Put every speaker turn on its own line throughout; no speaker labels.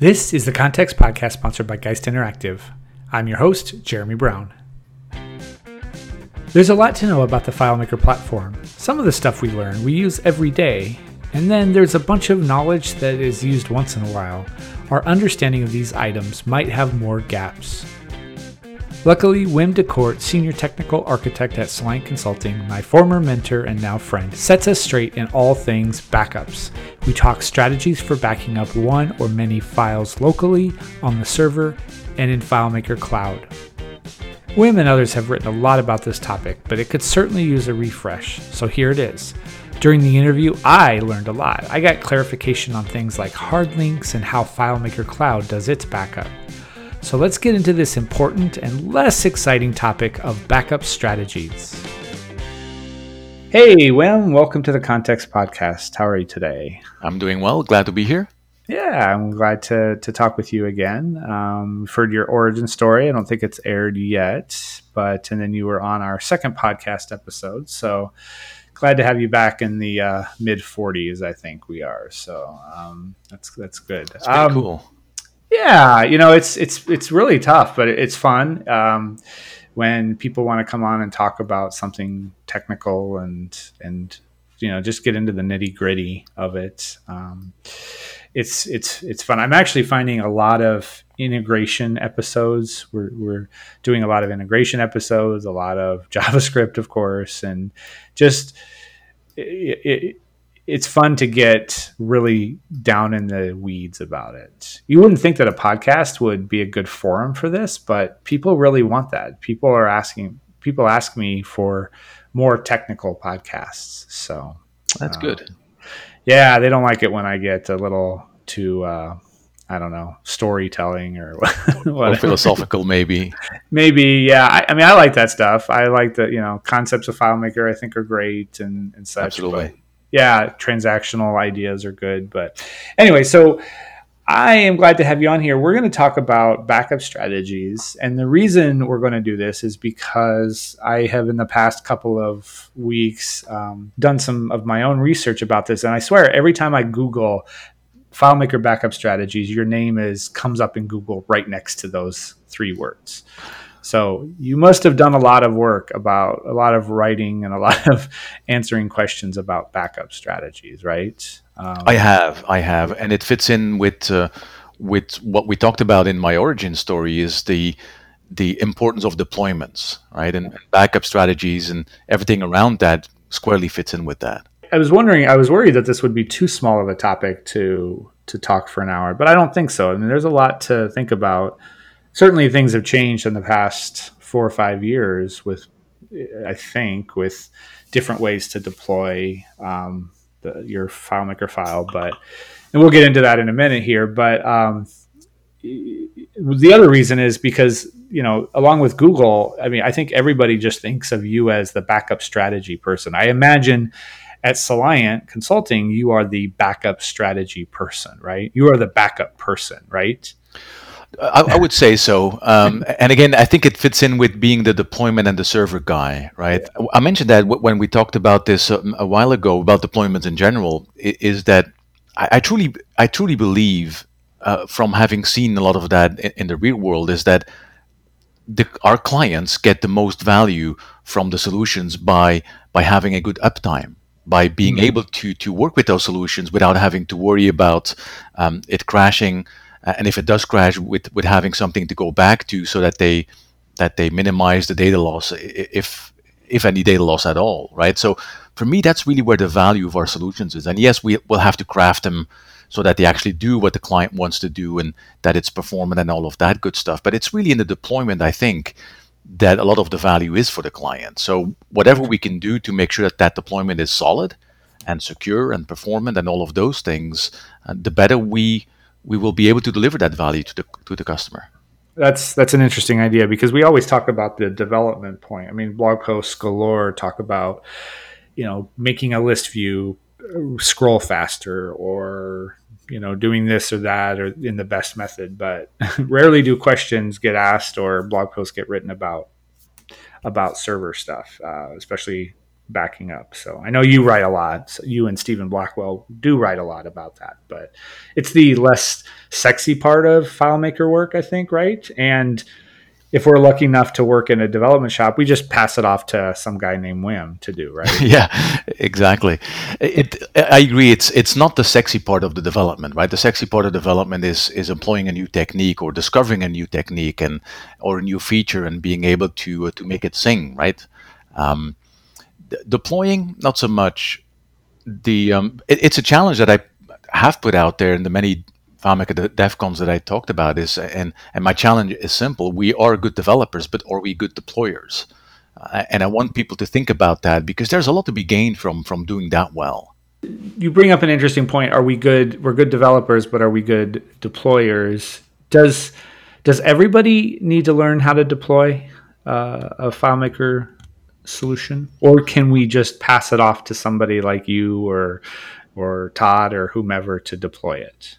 This is the Context Podcast sponsored by Geist Interactive. I'm your host, Jeremy Brown. There's a lot to know about the FileMaker platform. Some of the stuff we learn we use every day, and then there's a bunch of knowledge that is used once in a while. Our understanding of these items might have more gaps. Luckily, Wim Decorte, Senior Technical Architect at Soliant Consulting, my former mentor and now friend, sets us straight in all things backups. We talk strategies for backing up one or many files locally, on the server, and in FileMaker Cloud. Wim and others have written a lot about this topic, but it could certainly use a refresh, so here it is. During the interview, I learned a lot. I got clarification on things like hard links and how FileMaker Cloud does its backup. So let's get into this important and less exciting topic of backup strategies. Hey, Wim, welcome to the Context Podcast. How are you today?
I'm doing well. Glad to be here.
Yeah, I'm glad to, to talk with you again. Um, we've heard your origin story. I don't think it's aired yet, but and then you were on our second podcast episode. So glad to have you back in the uh, mid 40s. I think we are. So um, that's that's good.
That's um, cool.
Yeah, you know, it's it's it's really tough, but it's fun um, when people want to come on and talk about something technical and and you know just get into the nitty gritty of it. Um, it's it's it's fun. I'm actually finding a lot of integration episodes. We're we're doing a lot of integration episodes, a lot of JavaScript, of course, and just. It, it, it's fun to get really down in the weeds about it. You wouldn't think that a podcast would be a good forum for this, but people really want that. People are asking people ask me for more technical podcasts. So
that's uh, good.
Yeah, they don't like it when I get a little too uh, I don't know, storytelling or
or philosophical, maybe.
Maybe, yeah. I, I, mean, I like that stuff. I like the you know concepts of FileMaker. I think are great and, and such.
Absolutely.
Yeah, transactional ideas are good. But anyway, so I am glad to have you on here. We're going to talk about backup strategies. And the reason we're going to do this is because I have, in the past couple of weeks, um, done some of my own research about this. And I swear, every time I Google FileMaker backup strategies, your name is comes up in Google right next to those three words. So you must have done a lot of work about a lot of writing and a lot of answering questions about backup strategies, right?
Um, I have, I have, and it fits in with uh, with what we talked about in my origin story is the the importance of deployments, right, and, and backup strategies and everything around that squarely fits in with that.
I was wondering, I was worried that this would be too small of a topic to to talk for an hour, but I don't think so. I mean, there's a lot to think about certainly things have changed in the past four or five years with i think with different ways to deploy um, the, your FileMaker file but and we'll get into that in a minute here but um, the other reason is because you know along with google i mean i think everybody just thinks of you as the backup strategy person i imagine at Soliant Consulting, you are the backup strategy person, right? You are the backup person, right?
I, I, would say so. Um, and again, I think it fits in with being the deployment and the server guy, right? Yeah. I mentioned that when we talked about this um, a while ago about deployments in general, is that I, I truly, I truly believe, uh, from having seen a lot of that in, in the real world, is that the, our clients get the most value from the solutions by by having a good uptime by being mm-hmm. able to to work with those solutions without having to worry about um, it crashing and if it does crash, with with having something to go back to, so that they that they minimize the data loss, if if any data loss at all, right? So for me, that's really where the value of our solutions is. And yes, we will have to craft them so that they actually do what the client wants to do and that it's performant and all of that good stuff. But it's really in the deployment, I think, that a lot of the value is for the client. So whatever we can do to make sure that that deployment is solid and secure and performant and all of those things, uh, the better we we will be able to deliver that value to the to the customer.
That's that's an interesting idea because we always talk about the development point. I mean, blog posts galore talk about you know making a list view scroll faster or you know doing this or that or in the best method but rarely do questions get asked or blog posts get written about about server stuff uh, especially backing up. So I know you write a lot. So you and Steven Blackwell do write a lot about that, but it's the less sexy part of FileMaker work, I think, right? And if we're lucky enough to work in a development shop, we just pass it off to some guy named Wim to do, right?
yeah, exactly. It, I agree. It's it's not the sexy part of the development, right? The sexy part of development is is employing a new technique or discovering a new technique and or a new feature and being able to uh, to make it sing, right? Um, deploying, not so much. The um, it, it's a challenge that I have put out there in the many FileMaker DevCons that I talked about is, and and my challenge is simple: we are good developers, but are we good deployers? Uh, and I want people to think about that because there's a lot to be gained from from doing that well.
You bring up an interesting point. Are we good? We're good developers, but are we good deployers? Does does everybody need to learn how to deploy uh, a FileMaker solution, or can we just pass it off to somebody like you or or Todd or whomever to deploy it?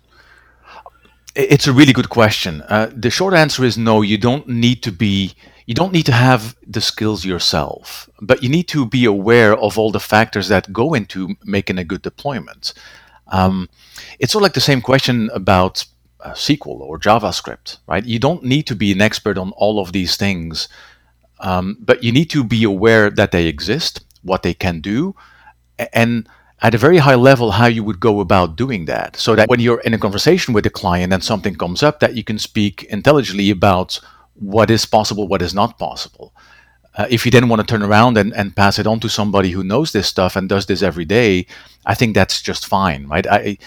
It's a really good question. Uh, the short answer is no. You don't need to be. You don't need to have the skills yourself, but you need to be aware of all the factors that go into making a good deployment. Um, it's sort of like the same question about uh, SQL or JavaScript, right? You don't need to be an expert on all of these things, um, but you need to be aware that they exist, what they can do, and at a very high level how you would go about doing that so that when you're in a conversation with a client and something comes up that you can speak intelligently about what is possible what is not possible. Uh, if you then want to turn around and, and pass it on to somebody who knows this stuff and does this every day i think that's just fine right? I,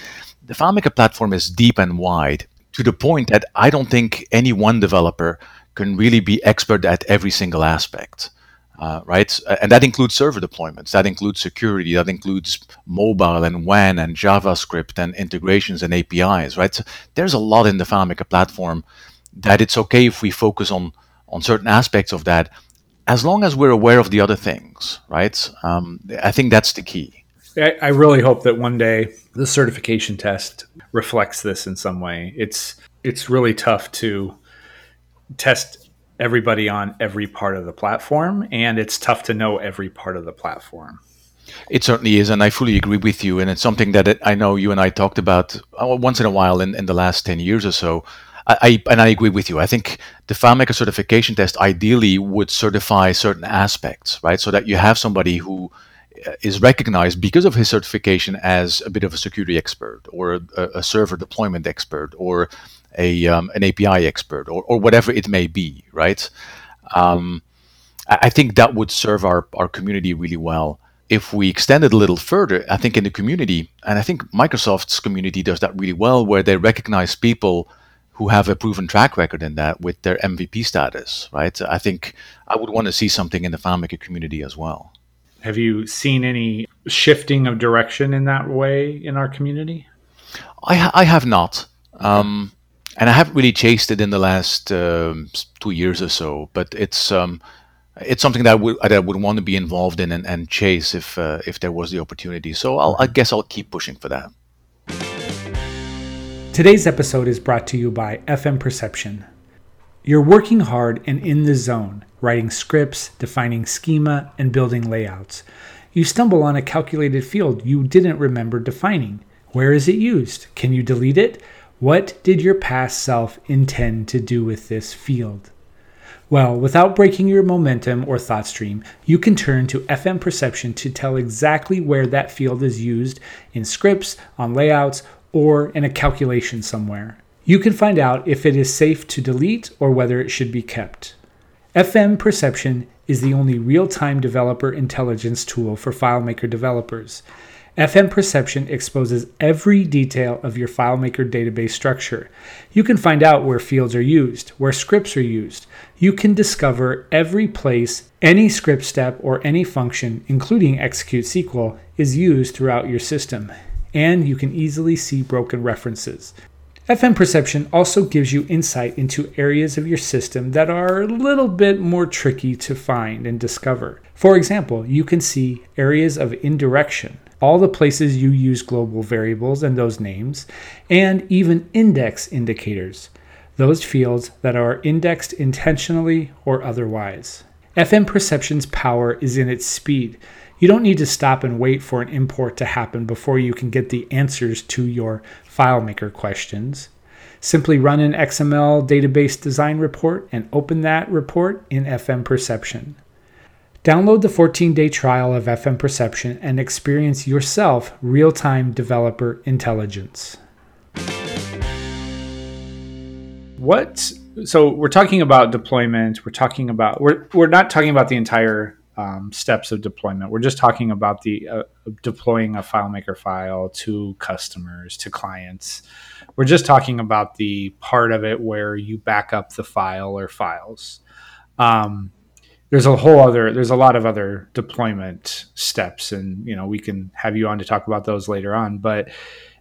the FileMaker platform is deep and wide to the point that i don't think any one developer can really be expert at every single aspect uh, right? And that includes server deployments, that includes security, that includes mobile and WAN and JavaScript and integrations and APIs, right? So there's a lot in the FileMaker platform that it's okay if we focus on on certain aspects of that, as long as we're aware of the other things, right? Um, I think that's the key.
I really hope that one day the certification test reflects this in some way. It's it's really tough to test everybody on every part of the platform, and it's tough to know every part of the platform.
It certainly is, and I fully agree with you. And it's something that I know you and I talked about uh, once in a while in, in the last 10 years or so. I, I, and I agree with you. I think the FileMaker certification test ideally would certify certain aspects, right? So that you have somebody who uh, recognized because of his certification as a bit of a security expert or a, a server deployment expert or a um, an API expert or, or whatever it may be, right? Um, I think that would serve our, our community really well. If we extend it a little further, I think in the community, and I think Microsoft's community does that really well, where they recognize people who have a proven track record in that with their MVP status, right? I think I would want to see something in the FileMaker community as well.
Have you seen any shifting of direction in that way in our community?
I, ha- I have not. Um, and I haven't really chased it in the last um, two years or so. But it's um, it's something that I would that I would want to be involved in and, and chase if uh, if there was the opportunity. So I'll, I guess I'll keep pushing for that.
Today's episode is brought to you by FM Perception. You're working hard and in the zone, writing scripts, defining schema, and building layouts. You stumble on a calculated field you didn't remember defining. Where is it used? Can you delete it? What did your past self intend to do with this field? Well, without breaking your momentum or thought stream, you can turn to FM Perception to tell exactly where that field is used in scripts, on layouts, or in a calculation somewhere. You can find out if it is safe to delete or whether it should be kept. FM Perception is the only real time developer intelligence tool for FileMaker developers. FM Perception exposes every detail of your FileMaker database structure. You can find out where fields are used, where scripts are used. You can discover every place any script step or any function, including execute SQL, is used throughout your system. And you can easily see broken references. FM Perception also gives you insight into areas of your system that are a little bit more tricky to find and discover. For example, you can see areas of indirection, all the places you use global variables and those names, and even index indicators, those fields that are indexed intentionally or otherwise. FM Perception's power is in its speed. You don't need to stop and wait for an import to happen before you can get the answers to your FileMaker questions. Simply run an XML database design report and open that report in FM Perception. Download the 14 day trial of FM Perception and experience yourself real time developer intelligence. What? So we're talking about deployment. We're talking about we're we're not talking about the entire um, steps of deployment. We're just talking about the uh, deploying a FileMaker file to customers to clients. We're just talking about the part of it where you back up the file or files. Um, there's a whole other there's a lot of other deployment steps and you know we can have you on to talk about those later on. But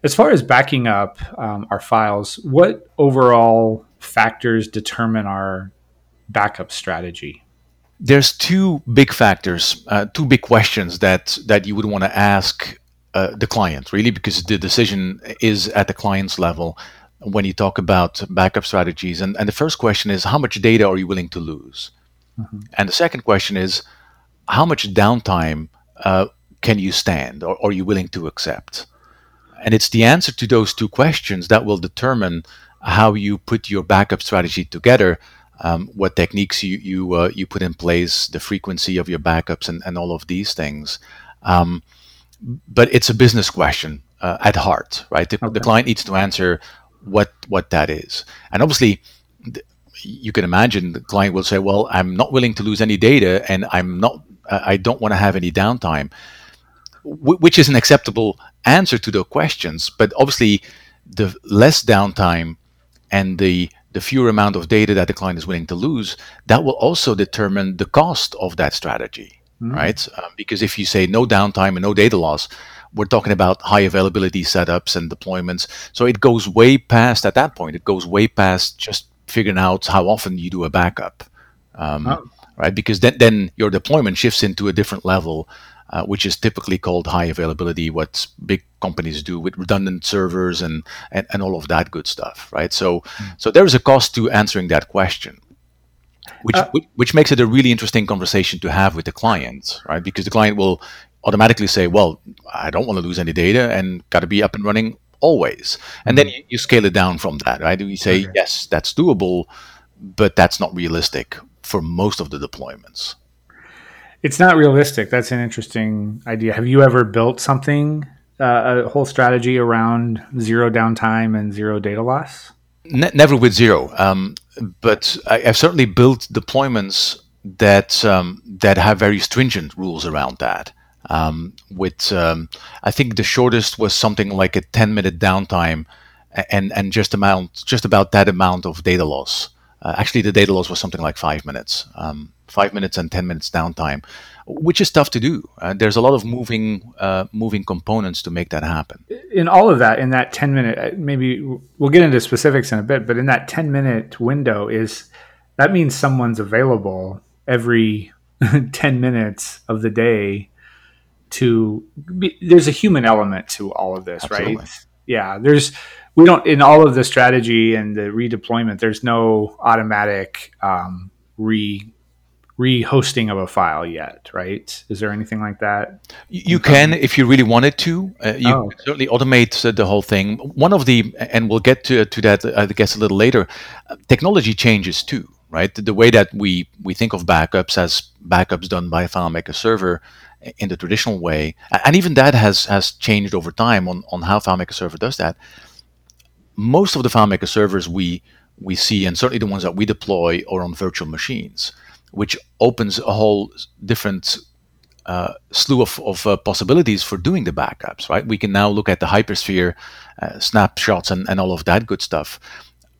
as far as backing up um, our files what overall factors determine our backup strategy?
There's two big factors uh, two big questions that that you would want to ask uh, the client really because the decision is at the client's level when you talk about backup strategies. And, and the first question is how much data are you willing to lose Mm-hmm. And the second question is, how much downtime uh, can you stand, or, or are you willing to accept? And it's the answer to those two questions that will determine how you put your backup strategy together, um, what techniques you you uh, you put in place, the frequency of your backups, and, and all of these things. Um, but it's a business question uh, at heart, right? The, okay. the, client needs to answer what what that is, and obviously. You can imagine the client will say, "Well, I'm not willing to lose any data, and I'm not, I don't want to have any downtime," which is an acceptable answer to the questions. But obviously, the less downtime and the the fewer amount of data that the client is willing to lose, that will also determine the cost of that strategy, mm-hmm. right? Uh, because if you say no downtime and no data loss, we're talking about high availability setups and deployments. So it goes way past at that point. It goes way past just figuring out how often you do a backup, um, oh. right? Because then then your deployment shifts into a different level, uh, which is typically called high availability. What big companies do with redundant servers and and, and all of that good stuff, right? So mm. so there is a cost to answering that question. Which, uh, which, which makes it a really interesting conversation to have with the client, right? Because the client will automatically say, "Well, I don't want to lose any data and got to be up and running always. And then mm-hmm. you, you, scale it down from that, right? You say, okay. yes, that's doable, but that's not realistic for most of the deployments.
It's not realistic. That's an interesting idea. Have you ever built something, uh, a whole strategy around zero downtime and zero data loss?
Ne- never with zero. Um, but I, have certainly built deployments that um, that have very stringent rules around that. Um, with um, I think the shortest was something like a 10 minute downtime, and and just amount just about that amount of data loss. Uh, actually, the data loss was something like five minutes, um, five minutes and 10 minutes downtime, which is tough to do. Uh, there's a lot of moving uh, moving components to make that happen.
In all of that, in that 10 minute, uh, maybe we'll get into specifics in a bit, but in that 10 minute window is that means someone's available every 10 minutes of the day to be, there's a human element to all of this, Absolutely. right? Yeah, there's we don't in all of the strategy and the redeployment. There's no automatic um, re re-hosting of a file yet, right? Is there anything like that?
You can, if you really wanted to. Uh, you oh. certainly automate the whole thing. One of the, and we'll get to, to that, I guess, a little later. Uh, technology changes too, right? The, the, way that we we think of backups as backups done by a FileMaker server in the traditional way, and even that has has changed over time on on how FileMaker Server does that. Most of the FileMaker servers we we see, and certainly the ones that we deploy, are on virtual machines, which opens a whole different uh, slew of, of uh, possibilities for doing the backups. Right, we can now look at the hypervisor uh, snapshots and, and all of that good stuff,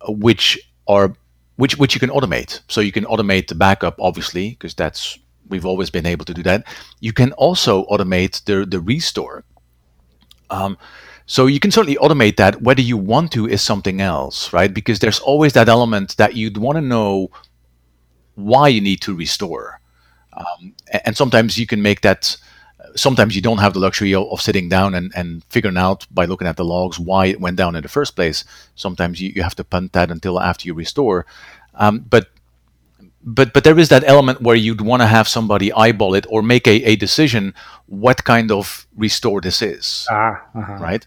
which are which which you can automate. So you can automate the backup, obviously, because that's we've always been able to do that. You can also automate the, the restore. Um, so you can certainly automate that. Whether you want to is something else, right? Because there's always that element that you'd want to know why you need to restore. Um, and sometimes you can make that. Sometimes you don't have the luxury of, of, sitting down and, and figuring out by looking at the logs why it went down in the first place. Sometimes you, you have to punt that until after you restore. Um, but but but there is that element where you'd want to have somebody eyeball it or make a, a decision what kind of restore this is ah, uh-huh. right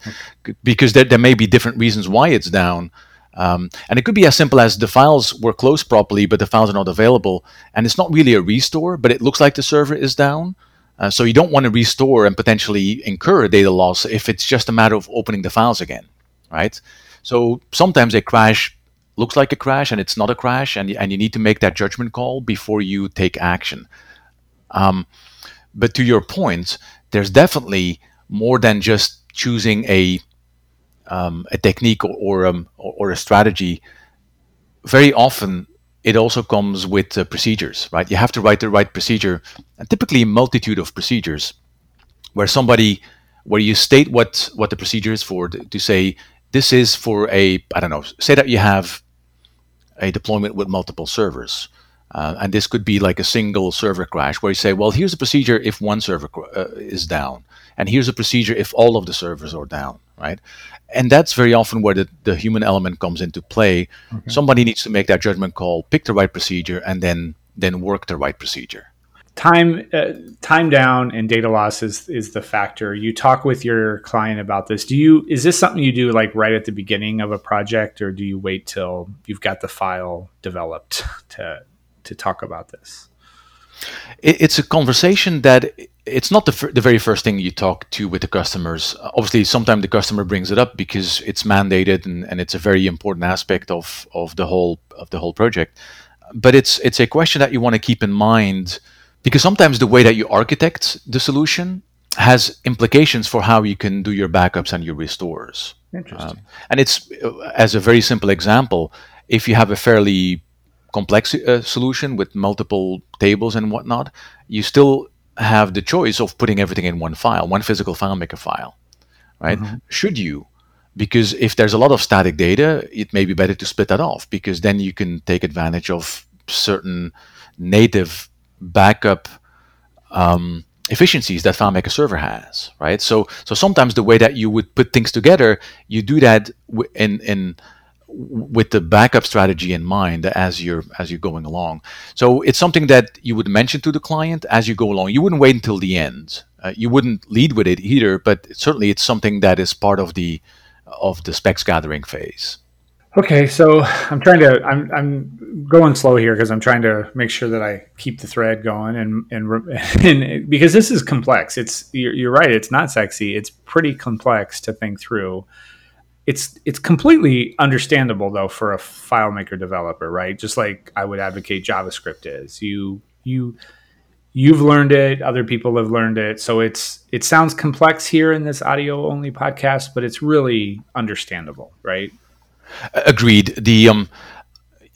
because there, there may be different reasons why it's down Um, and it could be as simple as the files were closed properly, but the files are not available. And it's not really a restore, but it looks like the server is down. Uh, so you don't want to restore and potentially incur data loss if it's just a matter of opening the files again, right? So sometimes a crash looks like a crash and it's not a crash, and, and you need to make that judgment call before you take action. Um, but to your point, there's definitely more than just choosing a um, a technique or or, um, or, a strategy. Very often, it also comes with uh, procedures, right? You have to write the right procedure, and typically a multitude of procedures, where somebody, where you state what what the procedure is for, to, to say this is for a I don't know. Say that you have a deployment with multiple servers. Uh, and this could be like a single server crash where you say, well, here's a procedure if one server uh, is down, and here's a procedure if all of the servers are down, right? And that's very often where the, the human element comes into play. Okay. Somebody needs to make that judgment call, pick the right procedure, and then then work the right procedure.
Time uh, time down and data loss is is the factor. You talk with your client about this. Do you is this something you do like right at the beginning of a project, or do you wait till you've got the file developed to to talk about this?
It's a conversation that it's not the, f- the very first thing you talk to with the customers. Obviously, sometimes the customer brings it up because it's mandated and, and it's a very important aspect of, of the whole of the whole project. But it's it's a question that you want to keep in mind because sometimes the way that you architect the solution has implications for how you can do your backups and your restores.
Interesting. Um,
and it's uh, as a very simple example, if you have a fairly complex uh, solution with multiple tables and whatnot, you still have the choice of putting everything in one file, one physical file FileMaker file, right? Mm-hmm. Should you? Because if there's a lot of static data, it may be better to split that off because then you can take advantage of certain native backup um, efficiencies that FileMaker Server has, right? So, so sometimes the way that you would put things together, you do that in in with the backup strategy in mind as you're as you're going along. So it's something that you would mention to the client as you go along. You wouldn't wait until the end. Uh, you wouldn't lead with it either, but certainly it's something that is part of the of the specs gathering phase.
Okay, so I'm trying to I'm I'm going slow here because I'm trying to make sure that I keep the thread going and and, and because this is complex. It's you're, you're right. It's not sexy. It's pretty complex to think through it's it's completely understandable though for a FileMaker developer, right? Just like I would advocate JavaScript is. You you you've learned it, other people have learned it. So it's it sounds complex here in this audio only podcast, but it's really understandable, right?
Agreed. The um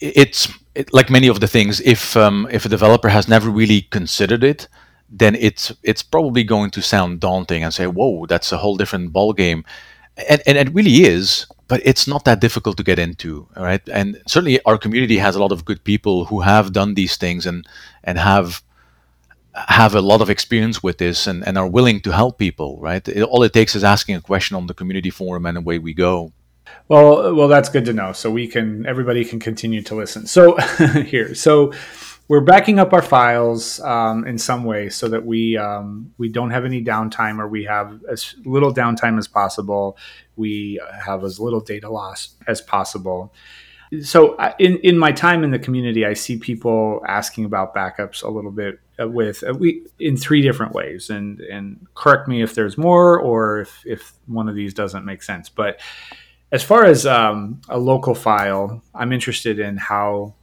it's it, like many of the things if um, if a developer has never really considered it, then it's it's probably going to sound daunting and say, "Whoa, that's a whole different ball game." and, and it really is but it's not that difficult to get into right and certainly our community has a lot of good people who have done these things and and have have a lot of experience with this and, and are willing to help people right it, all it takes is asking a question on the community forum and away we go
well well that's good to know so we can everybody can continue to listen so here so we're backing up our files um, in some way so that we um, we don't have any downtime or we have as little downtime as possible. We have as little data loss as possible. So in in my time in the community, I see people asking about backups a little bit uh, with uh, we in three different ways, and and correct me if there's more or if if one of these doesn't make sense, but. As far as um, a local file, I'm interested in how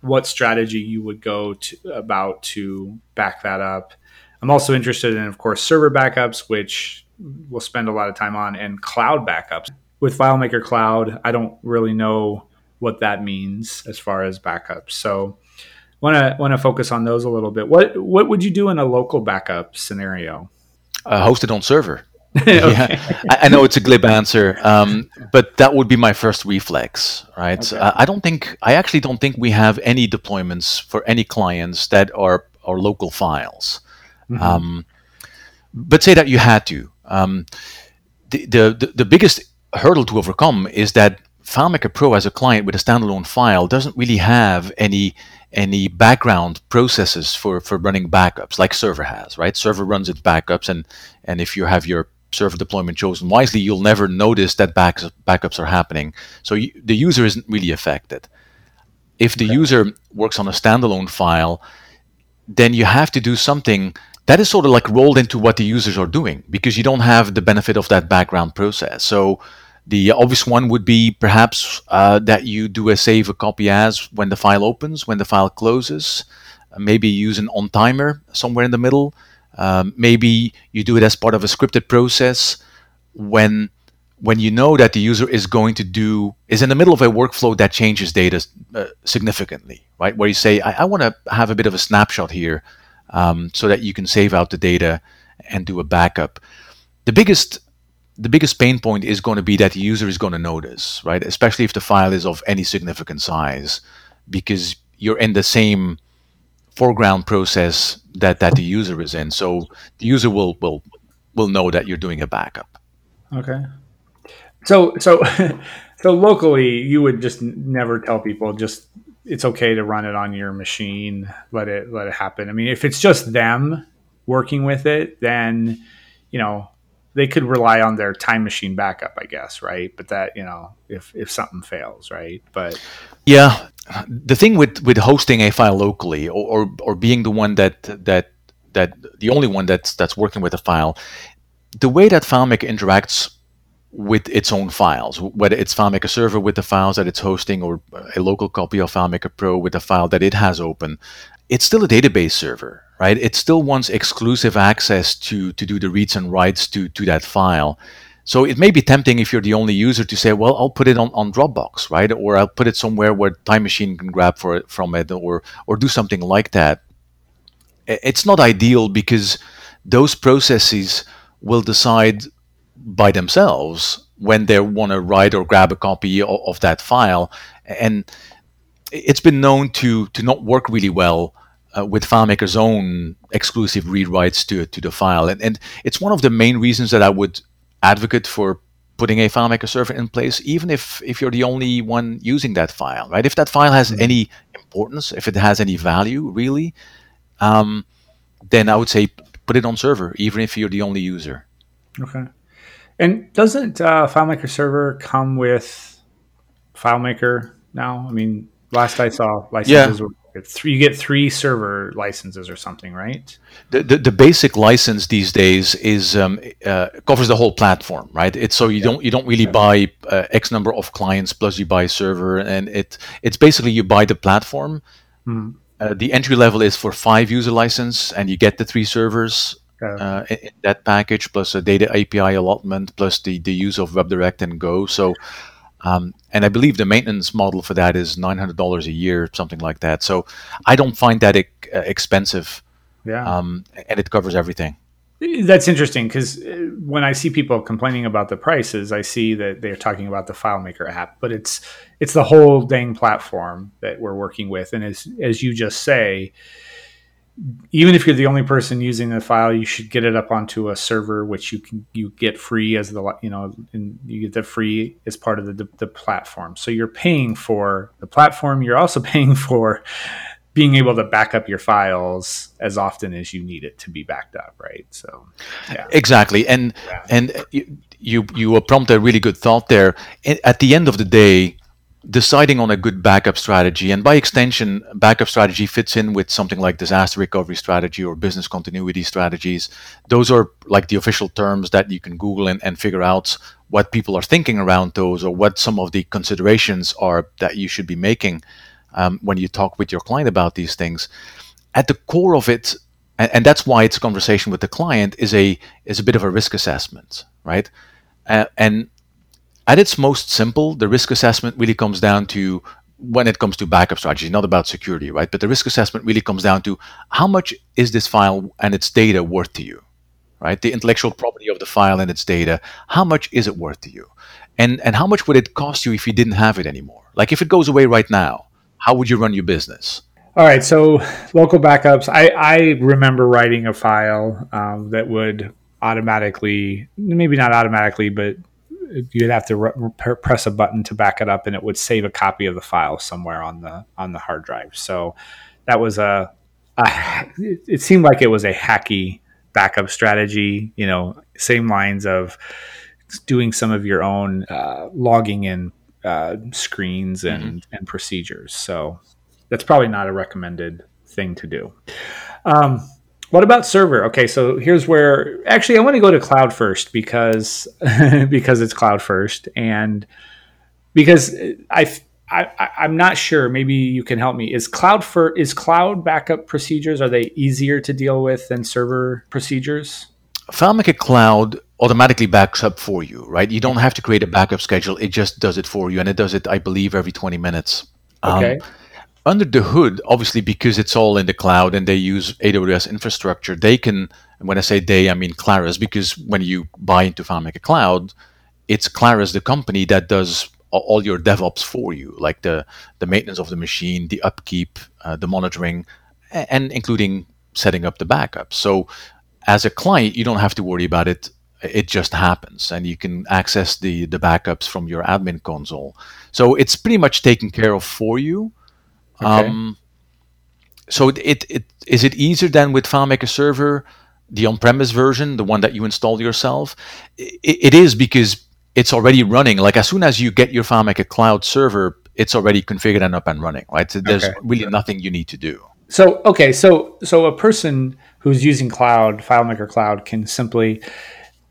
what strategy you would go to, about to back that up. I'm also interested in, of course, server backups, which we'll spend a lot of time on, and cloud backups. With FileMaker Cloud, I don't really know what that means as far as backups. So, want to want to focus on those a little bit. What what would you do in a local backup scenario?
Uh, hosted on server. yeah, I, I, know it's a glib answer, um, but that would be my first reflex, right? Okay. Uh, I don't think, I actually don't think we have any deployments for any clients that are are local files. Mm-hmm. Um, but say that you had to. Um, the, the the biggest hurdle to overcome is that FileMaker Pro as a client with a standalone file doesn't really have any any background processes for, for running backups like server has, right? Server runs its backups and and if you have your server deployment chosen wisely, you'll never notice that back, backups are happening. So you, the user isn't really affected. If the okay. user works on a standalone file, then you have to do something that is sort of like rolled into what the users are doing because you don't have the benefit of that background process. So the obvious one would be perhaps uh, that you do a save a copy as when the file opens, when the file closes. Uh, maybe use an on timer somewhere in the middle. Um, maybe you do it as part of a scripted process when when you know that the user is going to do is in the middle of a workflow that changes data uh, significantly, right? Where you say, I, I want to have a bit of a snapshot here, um, so that you can save out the data and do a backup. The biggest the biggest pain point is going to be that the user is going to notice, right? Especially if the file is of any significant size, because you're in the same foreground process that, that the user is in. So the user will will will know that you're doing a backup.
Okay. So so so locally, you would just never tell people just it's okay to run it on your machine. Let it let it happen. I mean, if it's just them working with it, then you know they could rely on their time machine backup, I guess, right? But that you know, if if something fails, right? But
yeah, the thing with with hosting a file locally or or, or being the one that that that the only one that's that's working with a file, the way that FileMaker interacts with its own files, whether it's FileMaker Server with the files that it's hosting or a local copy of FileMaker Pro with the file that it has open, it's still a database server, right? It still wants exclusive access to to do the reads and writes to to that file. So it may be tempting if you're the only user to say, well, I'll put it on, on Dropbox, right? Or I'll put it somewhere where Time Machine can grab for it, from it or or do something like that. It's not ideal because those processes will decide by themselves when they want to write or grab a copy of, of that file. And it's been known to to not work really well uh, with FileMaker's own exclusive read to to the file, and and it's one of the main reasons that I would advocate for putting a FileMaker server in place, even if if you're the only one using that file, right? If that file has mm-hmm. any importance, if it has any value, really, um, then I would say put it on server, even if you're the only user.
Okay. And doesn't uh, FileMaker server come with FileMaker now? I mean, last I saw, licenses yeah. were three, you get three server licenses or something, right?
The, the, the basic license these days is um, uh, covers the whole platform, right? It's so you yeah. don't you don't really buy uh, X number of clients plus you buy a server, and it it's basically you buy the platform. Mm. Uh, the entry level is for five user license, and you get the three servers uh, in, in, that package, plus a data API allotment, plus the the use of WebDirect and Go. So um, and I believe the maintenance model for that is nine hundred dollars a year, something like that. So I don't find that e- uh, expensive.
Yeah.
Um, and it covers everything.
That's interesting because uh, when I see people complaining about the prices, I see that they're talking about the FileMaker app, but it's it's the whole dang platform that we're working with. And as as you just say, even if you're the only person using the file, you should get it up onto a server, which you can you get free as the you know, and you get the free as part of the, the, the platform. So you're paying for the platform. You're also paying for being able to back up your files as often as you need it to be backed up, right? So,
yeah. exactly, and yeah. and you you you prompt a really good thought there. At the end of the day, deciding on a good backup strategy, and by extension, backup strategy fits in with something like disaster recovery strategy or business continuity strategies. Those are like the official terms that you can Google and, and figure out what people are thinking around those or what some of the considerations are that you should be making um, when you talk with your client about these things. At the core of it, and, and, that's why it's a conversation with the client, is a is a bit of a risk assessment, right? Uh, and at its most simple, the risk assessment really comes down to when it comes to backup strategy, not about security, right? But the risk assessment really comes down to how much is this file and its data worth to you, right? The intellectual property of the file and its data, how much is it worth to you? And, and how much would it cost you if you didn't have it anymore? Like if it goes away right now, how would you run your business?
All right, so local backups. I, I remember writing a file um, that would automatically, maybe not automatically, but you'd have to re- press a button to back it up, and it would save a copy of the file somewhere on the on the hard drive. So that was a, a it seemed like it was a hacky backup strategy, you know, same lines of doing some of your own uh, logging in uh, screens and, mm-hmm. and procedures. So that's probably not a recommended thing to do. Um, what about server? Okay, so here's where actually I want to go to cloud first because because it's cloud first and because I, I I'm not sure. Maybe you can help me. Is cloud for is cloud backup procedures are they easier to deal with than server procedures?
FileMaker Cloud automatically backs up for you, right? You don't have to create a backup schedule. It just does it for you, and it does it, I believe, every 20 minutes.
Okay. Um,
under the hood, obviously, because it's all in the cloud and they use AWS infrastructure, they can, when I say they, I mean Claris, because when you buy into FileMaker Cloud, it's Claris, the company that does all your DevOps for you, like the, the maintenance of the machine, the upkeep, uh, the monitoring, and including setting up the backup. So as a client, you don't have to worry about it. It just happens, and you can access the, the backups from your admin console. So it's pretty much taken care of for you Okay. Um, so it, it, it is it easier than with FileMaker Server, the on-premise version, the one that you install yourself? It, it is because it's already running. Like as soon as you get your FileMaker Cloud server, it's already configured and up and running. Right? So there's okay. really nothing you need to do.
So okay, so so a person who's using Cloud, FileMaker Cloud, can simply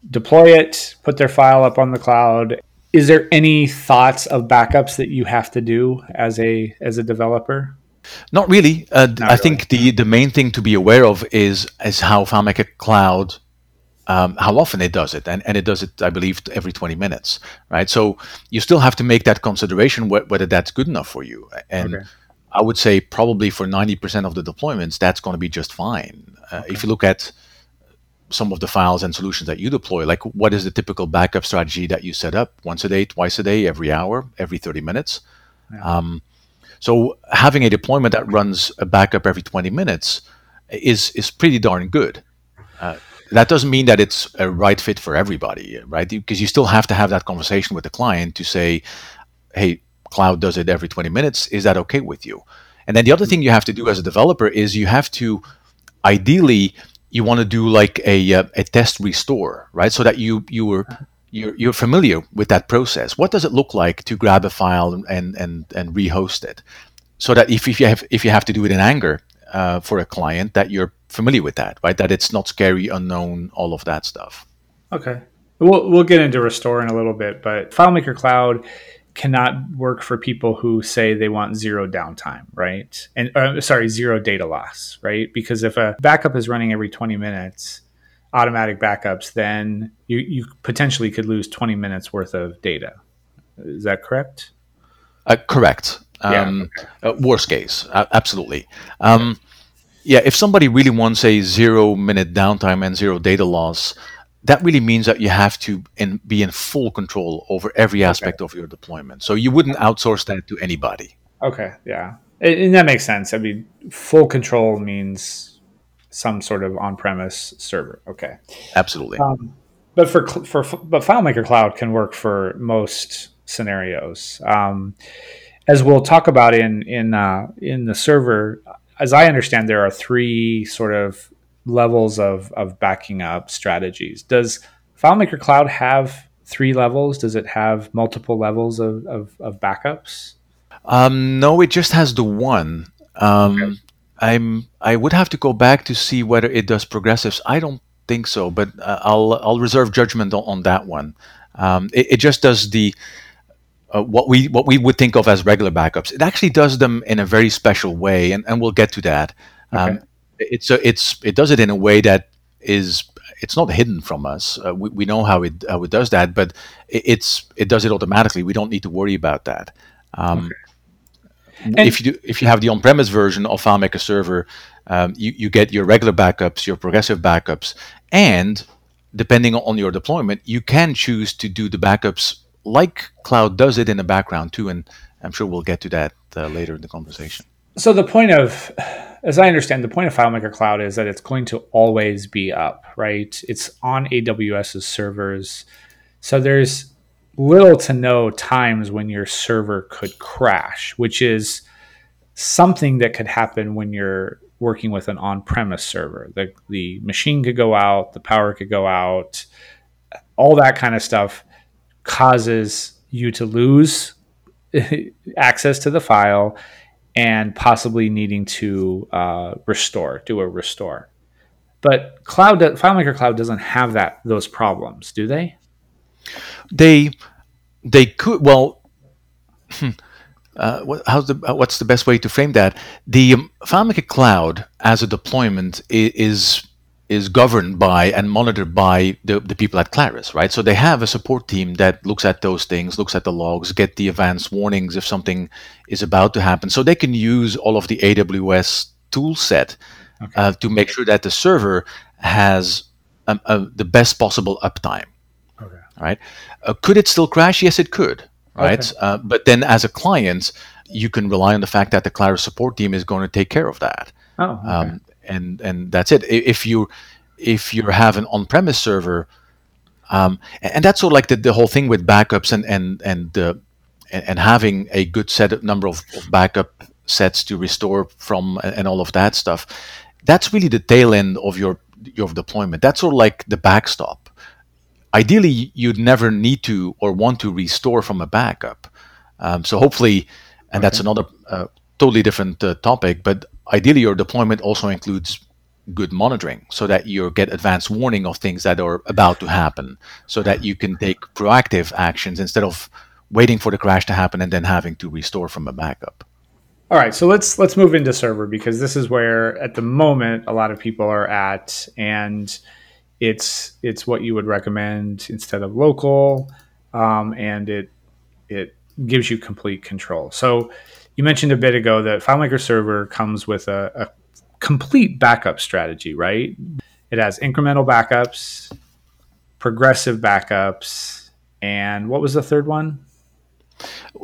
deploy it, put their file up on the cloud, is there any thoughts of backups that you have to do as a as a developer?
Not really. Uh, Not I really. think the the main thing to be aware of is is how FileMaker Cloud um, how often it does it, and, and it does it, I believe, every 20 minutes, right? So you still have to make that consideration wh- whether that's good enough for you. And okay. I would say probably for 90% of the deployments, that's going to be just fine. Uh, okay. If you look at some of the files and solutions that you deploy? Like what is the typical backup strategy that you set up? Once a day twice a day every hour every 30 minutes? Yeah. um, so having a deployment that runs a backup every 20 minutes is is pretty darn good. Uh, that doesn't mean that it's a right fit for everybody right? Because you still have to have that conversation with the client to say hey cloud does it every 20 minutes. Is that okay with you? And then the other thing you have to do as a developer is you have to ideally you want to do like a, uh, a test restore, right? So that you you were you're, you're familiar with that process. What does it look like to grab a file and and and rehost it, so that if, if you have if you have to do it in anger uh, for a client, that you're familiar with that, right? That it's not scary, unknown, all of that stuff.
Okay, we'll we'll get into restore in a little bit, but FileMaker Cloud cannot work for people who say they want zero downtime, right? And uh, sorry, zero data loss, right? Because if a backup is running every 20 minutes, automatic backups, then you, you potentially could lose 20 minutes worth of data. Is that correct?
Uh, correct. Um, yeah, okay. uh, worst case, absolutely. Um, yeah, if somebody really wants a zero minute downtime and zero data loss, that really means that you have to in, be in full control over every aspect okay. of your deployment. So you wouldn't outsource that to anybody.
Okay, yeah, and, that makes sense. I mean, full control means some sort of on-premise server. Okay,
absolutely. Um,
but for for but FileMaker Cloud can work for most scenarios. Um, as we'll talk about in in uh, in the server, as I understand, there are three sort of levels of of backing up strategies. Does FileMaker Cloud have three levels? Does it have multiple levels of, of, of backups?
Um, no, it just has the one. Um, okay. I'm I would have to go back to see whether it does progressives. I don't think so, but uh, I'll I'll reserve judgment on, on that one. Um, it, it, just does the uh, what we what we would think of as regular backups. It actually does them in a very special way, and, and we'll get to that. Um, okay it's a, it's it does it in a way that is it's not hidden from us. Uh, we, we know how it how it does that, but it, it's it does it automatically. We don't need to worry about that. Um, okay. if you do, if you have the on-premise version of FileMaker Server, um, you you get your regular backups, your progressive backups, and depending on your deployment, you can choose to do the backups like Cloud does it in the background too. And I'm sure we'll get to that uh, later in the conversation.
So the point of, as I understand, the point of FileMaker Cloud is that it's going to always be up, right? It's on AWS's servers. So there's little to no times when your server could crash, which is something that could happen when you're working with an on-premise server. The the machine could go out, the power could go out, all that kind of stuff causes you to lose access to the file and possibly needing to uh, restore, do a restore. But Cloud FileMaker Cloud doesn't have that those problems, do they?
They they could well. Hmm, uh, what, how's the what's the best way to frame that? The um, FileMaker Cloud as a deployment is is governed by and monitored by the, the people at Claris, right? So they have a support team that looks at those things, looks at the logs, get the advanced warnings if something is about to happen. So they can use all of the AWS tool set okay. uh, to make sure that the server has um, uh, the best possible uptime. Okay. Right? Uh, could it still crash? Yes, it could. Right. Okay. Uh, but then as a client, you can rely on the fact that the Claris support team is going to take care of that.
Oh, okay. um,
and and that's it. If you if you have an on-premise server, um, and that's sort of like the, the whole thing with backups and and and uh, and having a good set of number of, of backup sets to restore from and all of that stuff. That's really the tail end of your your deployment. That's sort of like the backstop. Ideally, you'd never need to or want to restore from a backup. Um, so hopefully, and okay. that's another uh, totally different uh, topic. But ideally, your deployment also includes good monitoring so that you get advanced warning of things that are about to happen so that you can take proactive actions instead of waiting for the crash to happen and then having to restore from a backup.
All right so let's let's move into server because this is where at the moment a lot of people are at and it's it's what you would recommend instead of local um, and it it gives you complete control. So you mentioned a bit ago that FileMaker Server comes with a, a complete backup strategy, right? It has incremental backups, progressive backups, and what was the third one?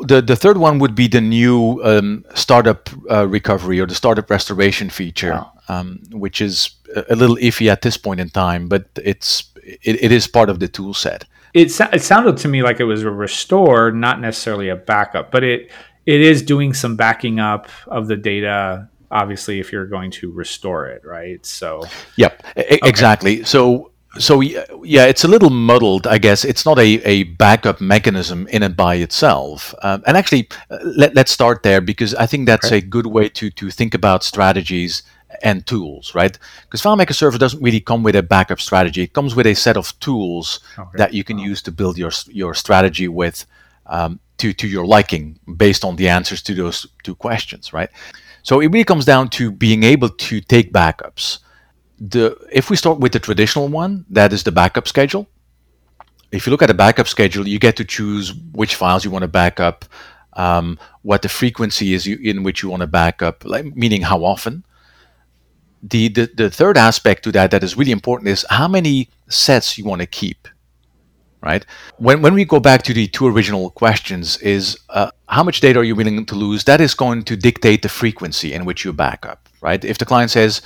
The the third one would be the new um, startup uh, recovery or the startup restoration feature, oh. um, which is a little iffy at this point in time, but it's it, it is part of the tool set.
It, it sounded to me like it was a restore, not necessarily a backup, but it it is doing some backing up of the data obviously if you're going to restore it right so
yep okay. exactly so so yeah it's a little muddled i guess it's not a, a backup mechanism in and by itself um, and actually uh, let, let's start there because i think that's okay. a good way to to think about strategies and tools, right? Because FileMaker Server doesn't really come with a backup strategy. It comes with a set of tools okay. that you can use to build your your strategy with um, to, to your liking based on the answers to those two questions, right? So it really comes down to being able to take backups. The if we start with the traditional one, that is the backup schedule. If you look at a backup schedule, you get to choose which files you want to back up, um, what the frequency is in which you want to back up, like, meaning how often. The, the the third aspect to that that is really important is how many sets you want to keep right? When, when we go back to the two original questions, is uh, how much data are you willing to lose? That is going to dictate the frequency in which you back up, right? If the client says,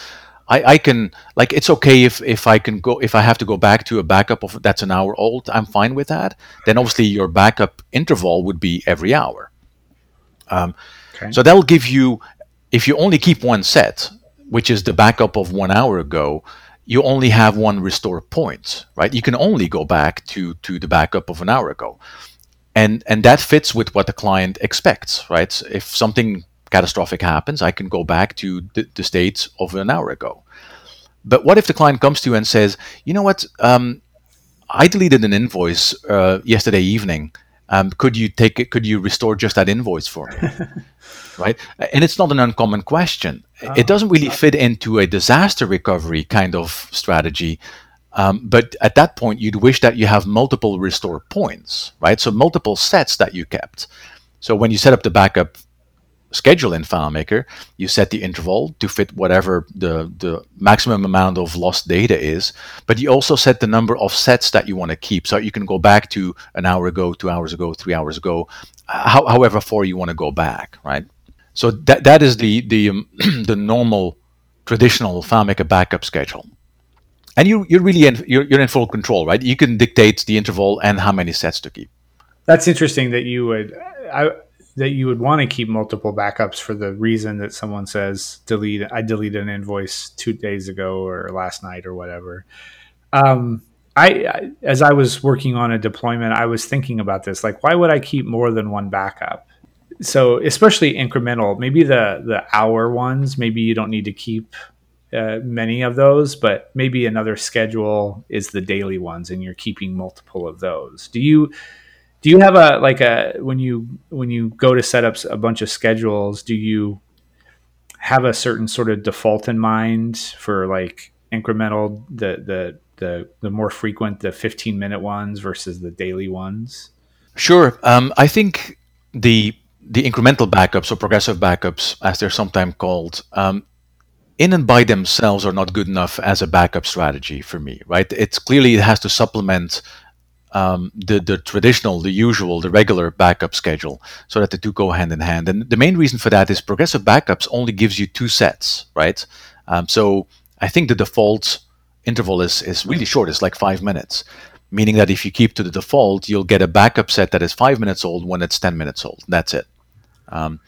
I, I can like it's okay if if I can go if I have to go back to a backup of that's an hour old, I'm fine with that. Then obviously your backup interval would be every hour. Um, okay. So that'll give you if you only keep one set, which is the backup of one hour ago, you only have one restore point, right? You can only go back to to the backup of an hour ago, and and that fits with what the client expects, right? If something catastrophic happens, I can go back to the, the state of an hour ago. But what if the client comes to you and says, you know what, um, I deleted an invoice uh, yesterday evening. Um, could you take it? Could you restore just that invoice for me? right? And it's not an uncommon question. Oh. It doesn't really fit into a disaster recovery kind of strategy. Um, but at that point, you'd wish that you have multiple restore points, right? So multiple sets that you kept. So when you set up the backup schedule in FileMaker, you set the interval to fit whatever the, the maximum amount of lost data is, but you also set the number of sets that you want to keep. So you can go back to an hour ago, two hours ago, three hours ago, how, however far you want to go back, right? So that that is the the um, the normal traditional FileMaker backup schedule. And you you're really in you're, you're in full control, right? You can dictate the interval and how many sets to keep.
That's interesting that you would. I, that you would want to keep multiple backups for the reason that someone says delete I deleted an invoice two days ago or last night or whatever. Um, I as I was working on a deployment, I was thinking about this. Like, why would I keep more than one backup? So, especially incremental, maybe the the hour ones, maybe you don't need to keep uh, many of those, but maybe another schedule is the daily ones, and you're keeping multiple of those. Do you do you have a like a when you when you go to set up a bunch of schedules? Do you have a certain sort of default in mind for like incremental the the the the more frequent the 15 minute ones versus the daily ones?
Sure. Um, I think the the incremental backups or progressive backups, as they're sometimes called, um, in and by themselves are not good enough as a backup strategy for me. Right? It's clearly it has to supplement um, the the traditional, the usual, the regular backup schedule, so that the two go hand in hand. And the main reason for that is progressive backups only gives you two sets, right? Um, so I think the default interval is is really short. It's like five minutes, meaning that if you keep to the default, you'll get a backup set that is five minutes old when it's ten minutes old. That's it. Um,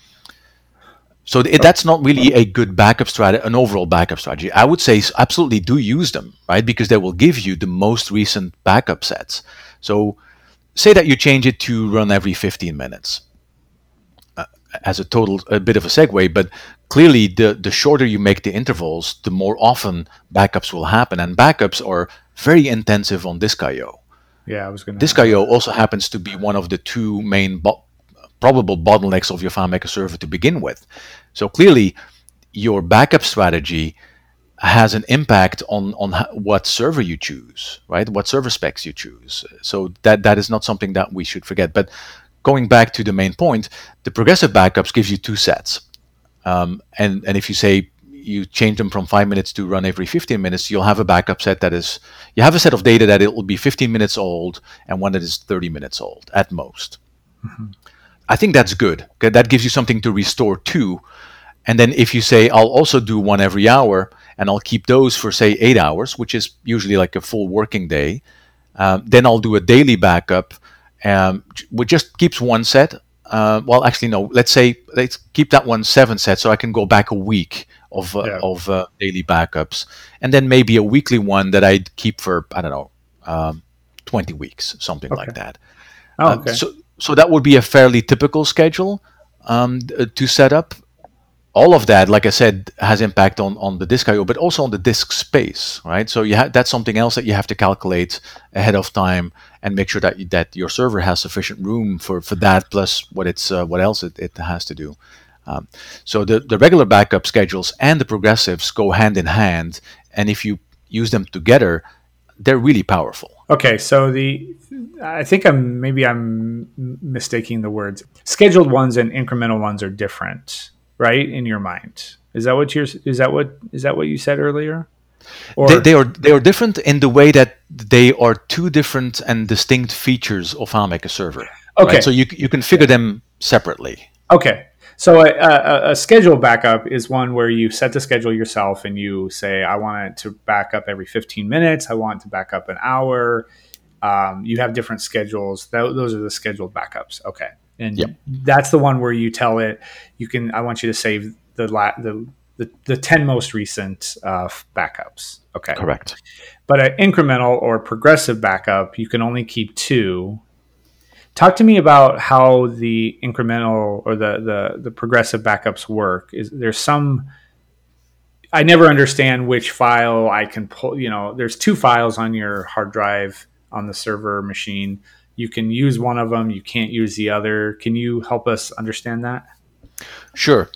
so it, that's not really a good backup strategy, an overall backup strategy. I would say absolutely do use them, right? Because they will give you the most recent backup sets. So say that you change it to run every 15 minutes. Uh, as a total, a bit of a segue, but clearly the, the shorter you make the intervals, the more often backups will happen. And backups are very intensive on disk I.O.
Yeah, I was going
to. Disk I.O. also happens to be one of the two main bo- probable bottlenecks of your FileMaker server to begin with. So clearly, your backup strategy has an impact on on what server you choose, right? What server specs you choose. So that that is not something that we should forget. But going back to the main point, the progressive backups gives you two sets, um, and and if you say you change them from five minutes to run every 15 minutes, you'll have a backup set that is you have a set of data that it will be 15 minutes old and one that is 30 minutes old at most. Mm-hmm. I think that's good. That gives you something to restore to. And then if you say I'll also do one every hour, and I'll keep those for say eight hours, which is usually like a full working day. Um, then I'll do a daily backup, um, which just keeps one set. Uh, well, actually, no. Let's say let's keep that one seven set, so I can go back a week of uh, yeah. of uh, daily backups, and then maybe a weekly one that I'd keep for I don't know, um, twenty weeks, something okay. like that.
Oh, uh, okay.
so so that would be a fairly typical schedule um, to set up all of that, like I said, has impact on, on the disk I/O, but also on the disk space, right? So you ha- that's something else that you have to calculate ahead of time and make sure that you, that your server has sufficient room for, for that, plus what it's uh, what else it, it has to do. Um, so the the regular backup schedules and the progressives go hand in hand, and if you use them together, they're really powerful.
Okay, so the I think I'm maybe I'm mistaking the words. Scheduled ones and incremental ones are different right in your mind? Is that what you're is that what is that what you said earlier?
Or they, they, are they are different in the way that they are two different and distinct features of FileMaker server
okay. right?
so you, you can figure them separately.
Okay so a, a, a, schedule backup is one where you set the schedule yourself and you say i want it to back up every 15 minutes. I want it to back up an hour. Um, you have different schedules. Th- those are the scheduled backups. Okay. And yep. that's the one where you tell it you can i want you to save the la- the the, the 10 most recent uh, backups. Okay.
Correct.
But an incremental or progressive backup you can only keep two talk to me about how the incremental or the the, the progressive backups work is there some i never understand which file i can pull you know there's two files on your hard drive on the server machine you can use one of them, you can't use the other. Can you help us understand that?
Sure.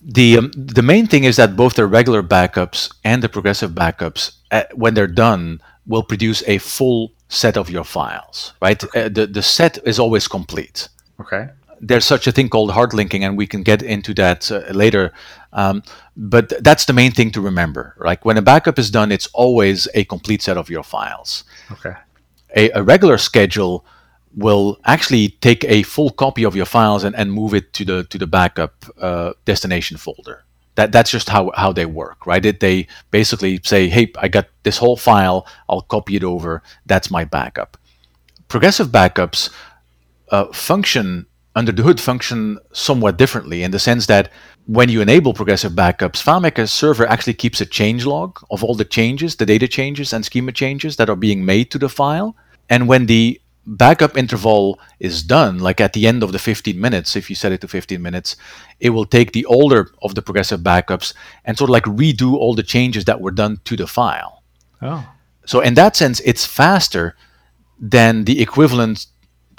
The, um, the main thing is that both the regular backups and the progressive backups, uh, when they're done, will produce a full set of your files, right? Okay. Uh, the, the set is always complete.
Okay.
There's such a thing called hard linking, and we can get into that uh, later. Um, but that's the main thing to remember. Like when a backup is done, it's always a complete set of your files.
Okay.
A, a regular schedule will actually take a full copy of your files and, and move it to the to the backup uh, destination folder. That that's just how how they work, right? It, they basically say, "Hey, I got this whole file. I'll copy it over. That's my backup." Progressive backups uh, function under the hood function somewhat differently in the sense that when you enable progressive backups, FileMaker server actually keeps a change log of all the changes, the data changes and schema changes that are being made to the file. And when the backup interval is done, like at the end of the 15 minutes, if you set it to 15 minutes, it will take the older of the progressive backups and sort of like redo all the changes that were done to the file.
Oh.
So in that sense, it's faster than the equivalent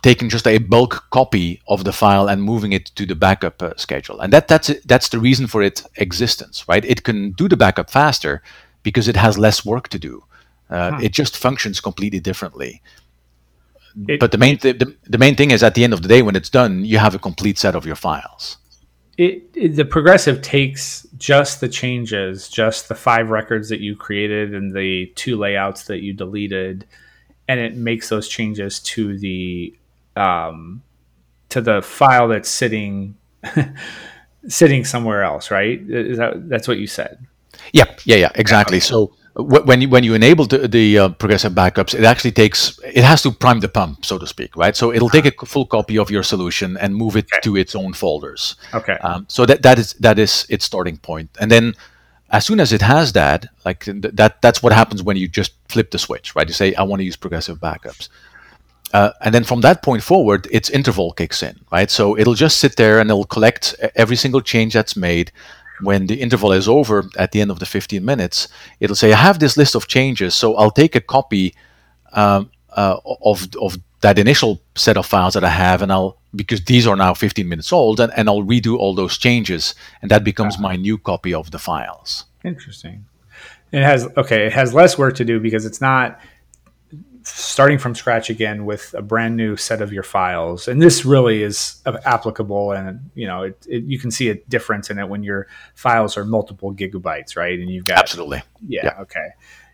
taking just a bulk copy of the file and moving it to the backup uh, schedule. And that that's that's the reason for its existence, right? It can do the backup faster because it has less work to do. Uh, huh. It just functions completely differently. It, but the main th- the, the main thing is at the end of the day when it's done, you have a complete set of your files.
It, it, the progressive takes just the changes, just the five records that you created and the two layouts that you deleted, and it makes those changes to the um, to the file that's sitting sitting somewhere else, right? Is that that's what you said?
Yeah, yeah, yeah, exactly. Okay. So when you when you enable the, the uh, progressive backups, it actually takes it has to prime the pump, so to speak, right? So it'll take a full copy of your solution and move it okay. to its own folders.
Okay.
Um, so that that is that is its starting point, and then as soon as it has that, like that that's what happens when you just flip the switch, right? You say I want to use progressive backups. Uh, and then from that point forward, its interval kicks in, right? So it'll just sit there and it'll collect every single change that's made. When the interval is over at the end of the 15 minutes, it'll say, I have this list of changes, so I'll take a copy um, uh, of, of that initial set of files that I have, and I'll, because these are now 15 minutes old, and, and I'll redo all those changes, and that becomes uh-huh. my new copy of the files.
Interesting. It has, okay, it has less work to do because it's not starting from scratch again with a brand new set of your files. And this really is applicable and you know it, it, you can see a difference in it when your files are multiple gigabytes right? And you've got
absolutely.
Yeah, yeah. okay.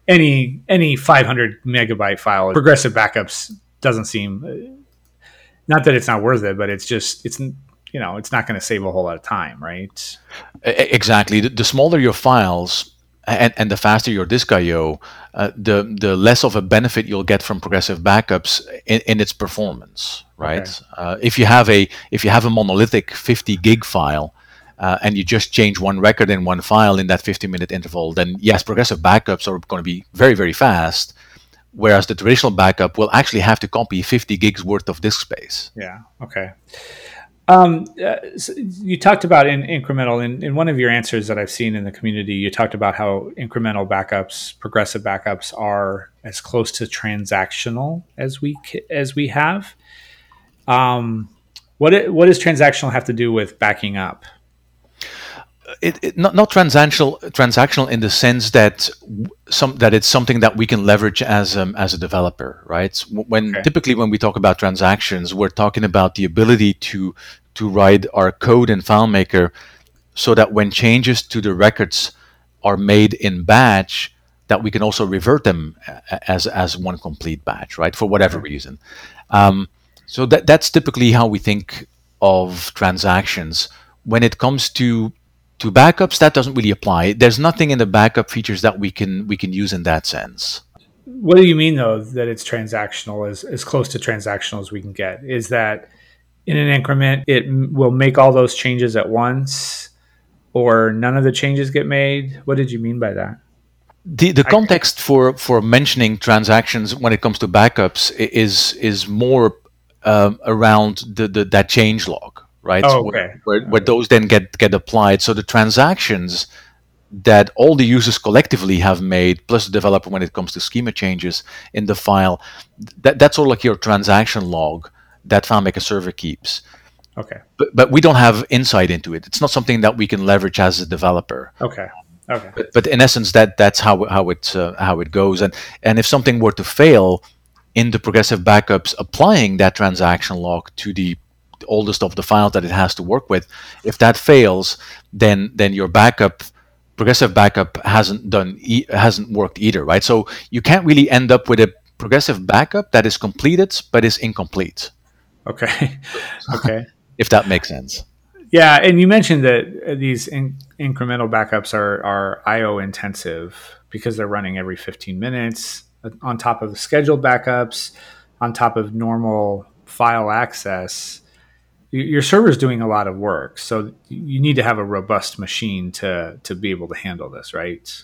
Any any 500 megabyte file progressive backups doesn't seem uh, not that it's not worth it but it's just it's you know it's not going to save a whole lot of time right?
Exactly. The, the smaller your files and, and the faster your disk I/O, uh, the the less of a benefit you'll get from progressive backups in, in its performance, right? Okay. Uh, if you have a if you have a monolithic 50 gig file, uh, and you just change one record in one file in that 50 minute interval, then yes, progressive backups are going to be very very fast. Whereas the traditional backup will actually have to copy 50 gigs worth of disk space.
Yeah. Okay. Um, uh, so you talked about in incremental in, in one of your answers that I've seen in the community. You talked about how incremental backups, progressive backups, are as close to transactional as we as we have. Um, what what does transactional have to do with backing up?
It, it, not not transactional transactional in the sense that some that it's something that we can leverage as um, as a developer, right? When okay. typically when we talk about transactions, we're talking about the ability to to write our code in FileMaker so that when changes to the records are made in batch, that we can also revert them as as one complete batch, right? For whatever reason. Um, so that that's typically how we think of transactions when it comes to to backups, that doesn't really apply. There's nothing in the backup features that we can we can use in that sense.
What do you mean though that it's transactional as as close to transactional as we can get? Is that in an increment it will make all those changes at once or none of the changes get made? What did you mean by that?
The the context for for mentioning transactions when it comes to backups is is more um, around the, the that change log right?
Oh, okay.
Where, where, where those then get get applied. So the transactions that all the users collectively have made, plus the developer when it comes to schema changes in the file, that, that's all like your transaction log that FileMaker server keeps.
Okay.
But, but we don't have insight into it. It's not something that we can leverage as a developer.
Okay. Okay.
But, but in essence, that that's how how it uh, how it goes. And and if something were to fail in the progressive backups, applying that transaction log to the oldest of the files that it has to work with. If that fails, then then your backup progressive backup hasn't done e- hasn't worked either, right? So you can't really end up with a progressive backup that is completed but is incomplete.
Okay. okay.
if that makes sense.
Yeah, and you mentioned that these in- incremental backups are are IO intensive because they're running every 15 minutes uh, on top of the scheduled backups, on top of normal file access your server's doing a lot of work, so you need to have a robust machine to to be able to handle this, right?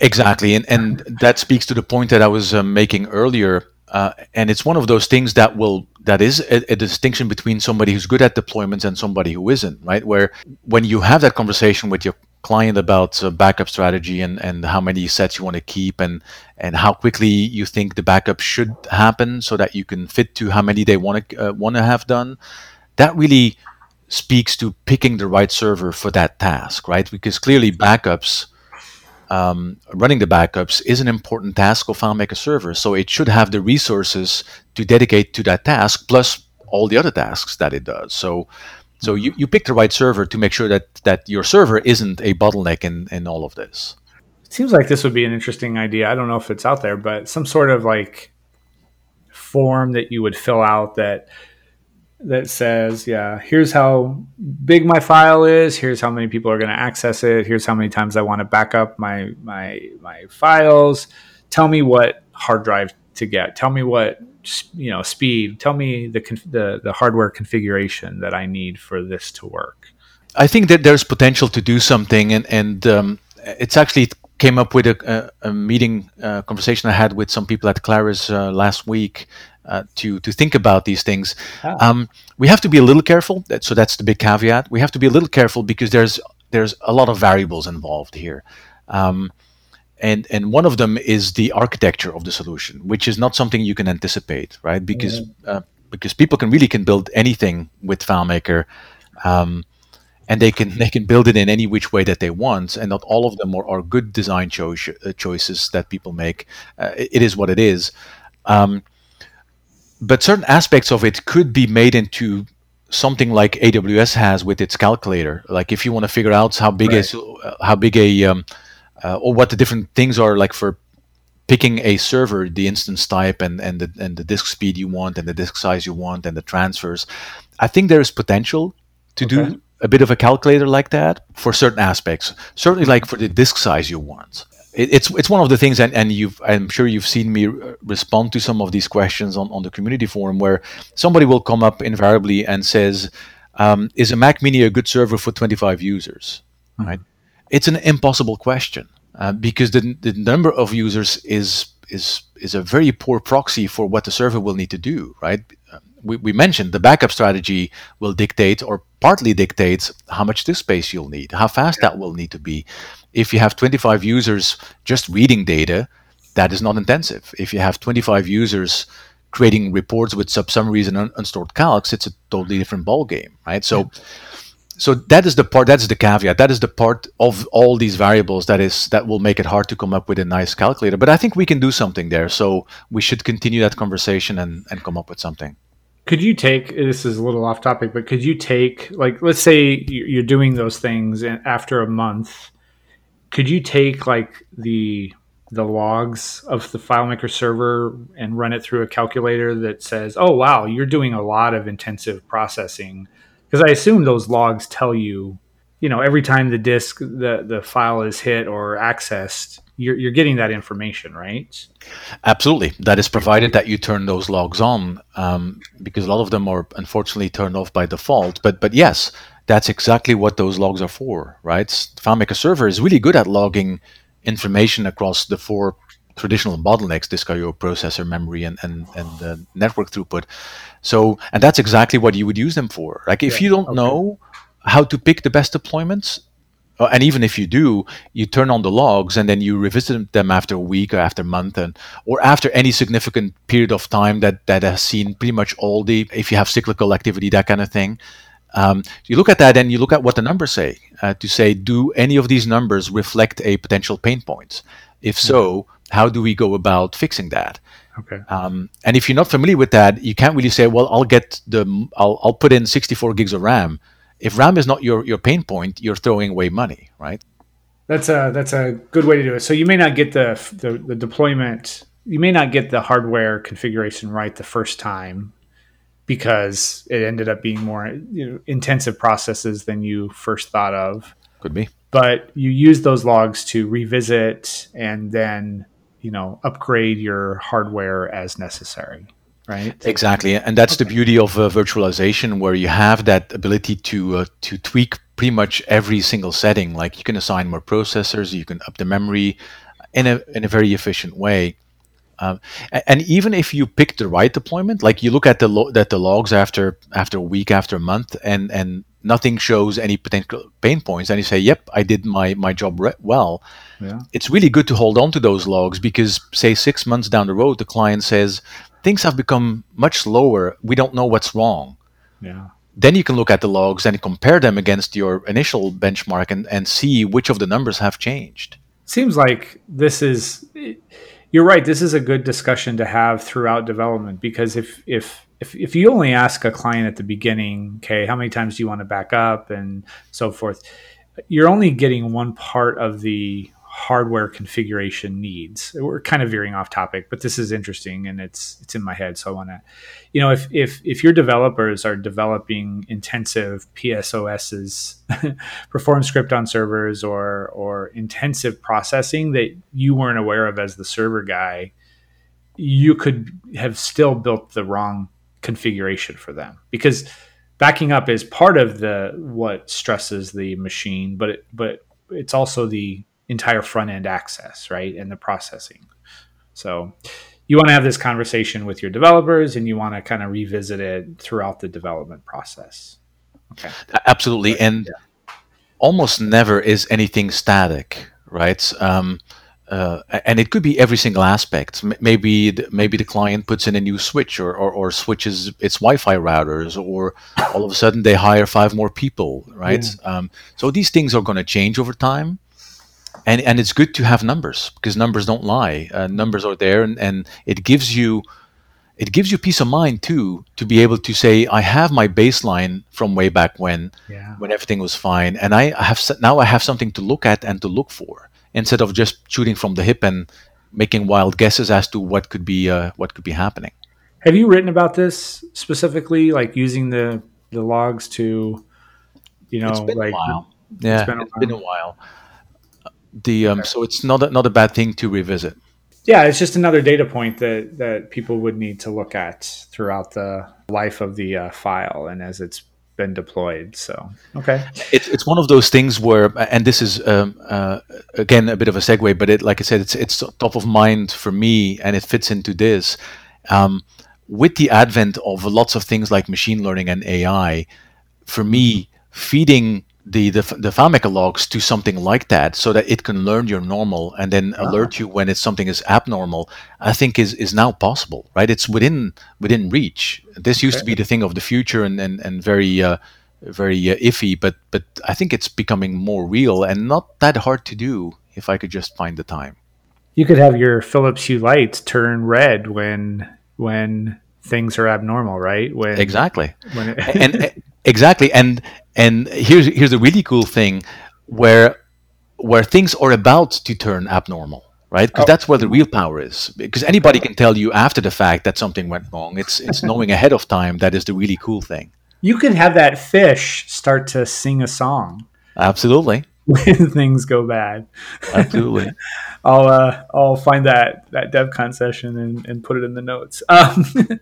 Exactly, and and that speaks to the point that I was uh, making earlier. Uh, and it's one of those things that will that is a, a, distinction between somebody who's good at deployments and somebody who isn't, right? Where when you have that conversation with your client about uh, backup strategy and, and how many sets you want to keep and and how quickly you think the backup should happen so that you can fit to how many they want to uh, want to have done, that really speaks to picking the right server for that task, right? Because clearly backups um, running the backups is an important task of FileMaker Server. So it should have the resources to dedicate to that task, plus all the other tasks that it does. So, so you, you pick the right server to make sure that, that your server isn't a bottleneck in, in all of this.
It seems like this would be an interesting idea. I don't know if it's out there, but some sort of like form that you would fill out that that says, yeah, here's how big my file is. Here's how many people are going to access it. Here's how many times I want to back up my my my files. Tell me what hard drive to get. Tell me what you know speed. Tell me the the the hardware configuration that I need for this to work.
I think that there's potential to do something, and and um, it's actually came up with a, a, a meeting uh, conversation I had with some people at Claris uh, last week uh, to to think about these things. Ah. Um, we have to be a little careful. That, so that's the big caveat. We have to be a little careful because there's there's a lot of variables involved here. Um, and and one of them is the architecture of the solution, which is not something you can anticipate, right? Because mm-hmm. uh, because people can really can build anything with FileMaker, um, and they can they can build it in any which way that they want, and not all of them are, are good design cho- uh, choices that people make. Uh, it, is what it is. Um, but certain aspects of it could be made into something like AWS has with its calculator. Like if you want to figure out how big right. is uh, how big a um, uh, or what the different things are like for picking a server, the instance type and and the and the disk speed you want and the disk size you want and the transfers. I think there is potential to okay. do a bit of a calculator like that for certain aspects. Certainly, like for the disk size you want it, it's it's one of the things, and, and you've I'm sure you've seen me respond to some of these questions on, on the community forum where somebody will come up invariably and says, um, "Is a Mac Mini a good server for 25 users?" Mm-hmm. Right? It's an impossible question uh, because the the number of users is is is a very poor proxy for what the server will need to do. Right? We, we mentioned the backup strategy will dictate or partly dictates how much disk space you'll need, how fast that will need to be if you have 25 users just reading data, that is not intensive. If you have 25 users creating reports with sub summaries and un- unstored calcs, it's a totally different ballgame, right? So, yeah. So that is the part. That's the caveat. That is the part of all these variables that is that will make it hard to come up with a nice calculator. But I think we can do something there. So we should continue that conversation and and come up with something
could you take this is a little off topic but could you take like let's say you're doing those things and after a month could you take like the the logs of the FileMaker server and run it through a calculator that says, "Oh wow, you're doing a lot of intensive processing." Because I assume those logs tell you, you know, every time the disk the the file is hit or accessed, you're you're getting that information, right?
Absolutely, that is provided that you turn those logs on, um, because a lot of them are unfortunately turned off by default. But but yes, that's exactly what those logs are for, right? FileMaker Server is really good at logging information across the four traditional bottlenecks, disk I/O, processor, memory, and and and the network throughput. So, and that's exactly what you would use them for. Like, if yeah, you don't okay. know how to pick the best deployments, uh, and even if you do, you turn on the logs and then you revisit them after a week or after a month, and or after any significant period of time that that has seen pretty much all the, if you have cyclical activity, that kind of thing. Um, you look at that and you look at what the numbers say uh, to say, do any of these numbers reflect a potential pain point? If so, how do we go about fixing that?
Okay.
Um, and if you're not familiar with that, you can't really say, well, I'll get the, I'll, I'll put in 64 gigs of RAM. If RAM is not your, your pain point, you're throwing away money, right?
That's a that's a good way to do it. So you may not get the, the, the deployment, you may not get the hardware configuration right the first time, because it ended up being more you know, intensive processes than you first thought of.
Could be.
But you use those logs to revisit and then, you know, upgrade your hardware as necessary. right?
Exactly, and that's okay. the beauty of uh, virtualization, where you have that ability to uh, to tweak pretty much every single setting. Like you can assign more processors, you can up the memory in a in a very efficient way. Um, and even if you pick the right deployment, like you look at the lo- at the logs after after a week, after a month, and and nothing shows any potential pain points, and you say, "Yep, I did my my job re- well." Yeah. It's really good to hold on to those logs because, say, six months down the road, the client says, things have become much slower. We don't know what's wrong.
Yeah.
Then you can look at the logs and compare them against your initial benchmark and, and see which of the numbers have changed.
Seems like this is you're right. This is a good discussion to have throughout development because if if if, if you only ask a client at the beginning, okay, how many times do you want to back up and so forth, you're only getting one part of the hardware configuration needs. We're kind of veering off topic, but this is interesting and it's it's in my head, so I want to, you know, if if if your developers are developing intensive PSOSs, perform script on servers, or or intensive processing that you weren't aware of as the server guy, you could have still built the wrong configuration for them because backing up is part of the what stresses the machine, but it, but it's also the entire front end access, right, and the processing. So you want to have this conversation with your developers, and you want to kind of revisit it throughout the development process.
Okay. Absolutely, and yeah. almost never is anything static, right? Um, uh, and it could be every single aspect. Maybe the, maybe the client puts in a new switch or, or, or, switches its Wi-Fi routers, or all of a sudden they hire five more people, right? Yeah. Um, so these things are going to change over time and and it's good to have numbers because numbers don't lie. Uh, numbers are there, and, and it gives you it gives you peace of mind too to be able to say I have my baseline from way back when yeah. when everything was fine, and I have now I have something to look at and to look for instead of just shooting from the hip and making wild guesses as to what could be uh, what could be happening.
Have you written about this specifically, like using the the logs to, you know, like
yeah, it's been a while. Been a while the um, okay. so it's not a, not a bad thing to revisit.
Yeah, it's just another data point that that people would need to look at throughout the life of the uh, file and as it's been deployed. So okay,
it's it's one of those things where, and this is um, uh, again a bit of a segue, but it like I said, it's it's top of mind for me, and it fits into this. Um, with the advent of lots of things like machine learning and AI, for me, feeding the, the the FileMaker logs to something like that so that it can learn your normal and then uh-huh. alert you when it's something is abnormal i think is is now possible right? It's within within reach. This used okay. to be the thing of the future and and, and very uh, very uh, iffy but but i think it's becoming more real and not that hard to do if i could just find the time.
You could have your philips hue lights turn red when when things are abnormal right?
When exactly. when it and exactly and and here's here's a really cool thing where where things are about to turn abnormal, right? Because oh. that's where the real power is. Because anybody can tell you after the fact that something went wrong. It's it's knowing ahead of time that is the really cool thing.
You can have that fish start to sing a song.
Absolutely.
When things go bad.
Absolutely.
I'll uh, I'll find that that DevCon session and, and put it in the notes. Um,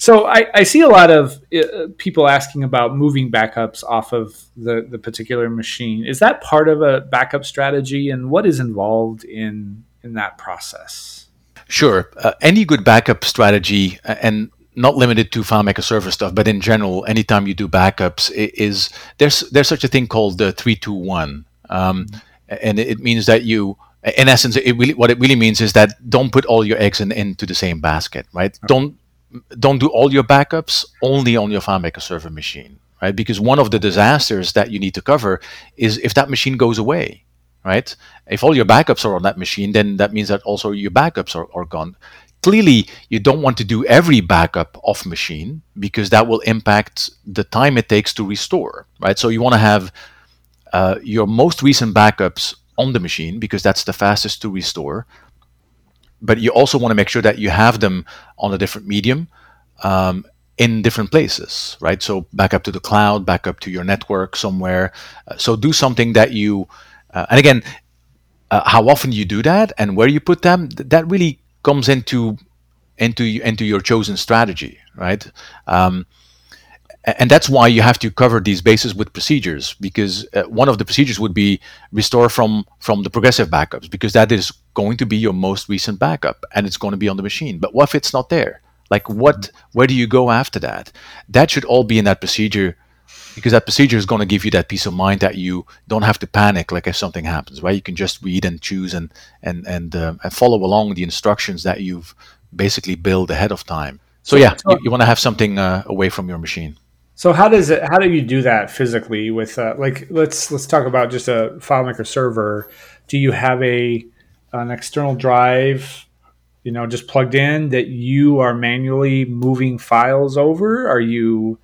so I, I, see a lot of uh, people asking about moving backups off of the, the particular machine. Is that part of a backup strategy, and what is involved in in that process?
Sure. Uh, any good backup strategy, and not limited to FileMaker server stuff, but in general, anytime you do backups, is there's there's such a thing called the three two one, um, mm-hmm. and it means that you in essence, it really, what it really means is that don't put all your eggs in, into the same basket, right? Okay. Don't don't do all your backups only on your FileMaker server machine, right? Because one of the disasters that you need to cover is if that machine goes away, right? If all your backups are on that machine, then that means that also your backups are, are gone. Clearly, you don't want to do every backup off machine because that will impact the time it takes to restore, right? So you want to have uh, your most recent backups on the machine because that's the fastest to restore but you also want to make sure that you have them on a different medium um, in different places, right? So back up to the cloud, back up to your network somewhere. Uh, so do something that you, uh, and again, uh, how often you do that and where you put them, th- that really comes into into into your chosen strategy, right? Um, and that's why you have to cover these bases with procedures because uh, one of the procedures would be restore from from the progressive backups because that is going to be your most recent backup and it's going to be on the machine. But what if it's not there? Like what where do you go after that? That should all be in that procedure because that procedure is going to give you that peace of mind that you don't have to panic like if something happens right? You can just read and choose and and and, uh, and follow along the instructions that you've basically built ahead of time. So yeah you, you want to have something uh, away from your machine
so how does it? How do you do that physically? With uh, like, let's let's talk about just a FileMaker server. Do you have a an external drive, you know, just plugged in that you are manually moving files over? Are you?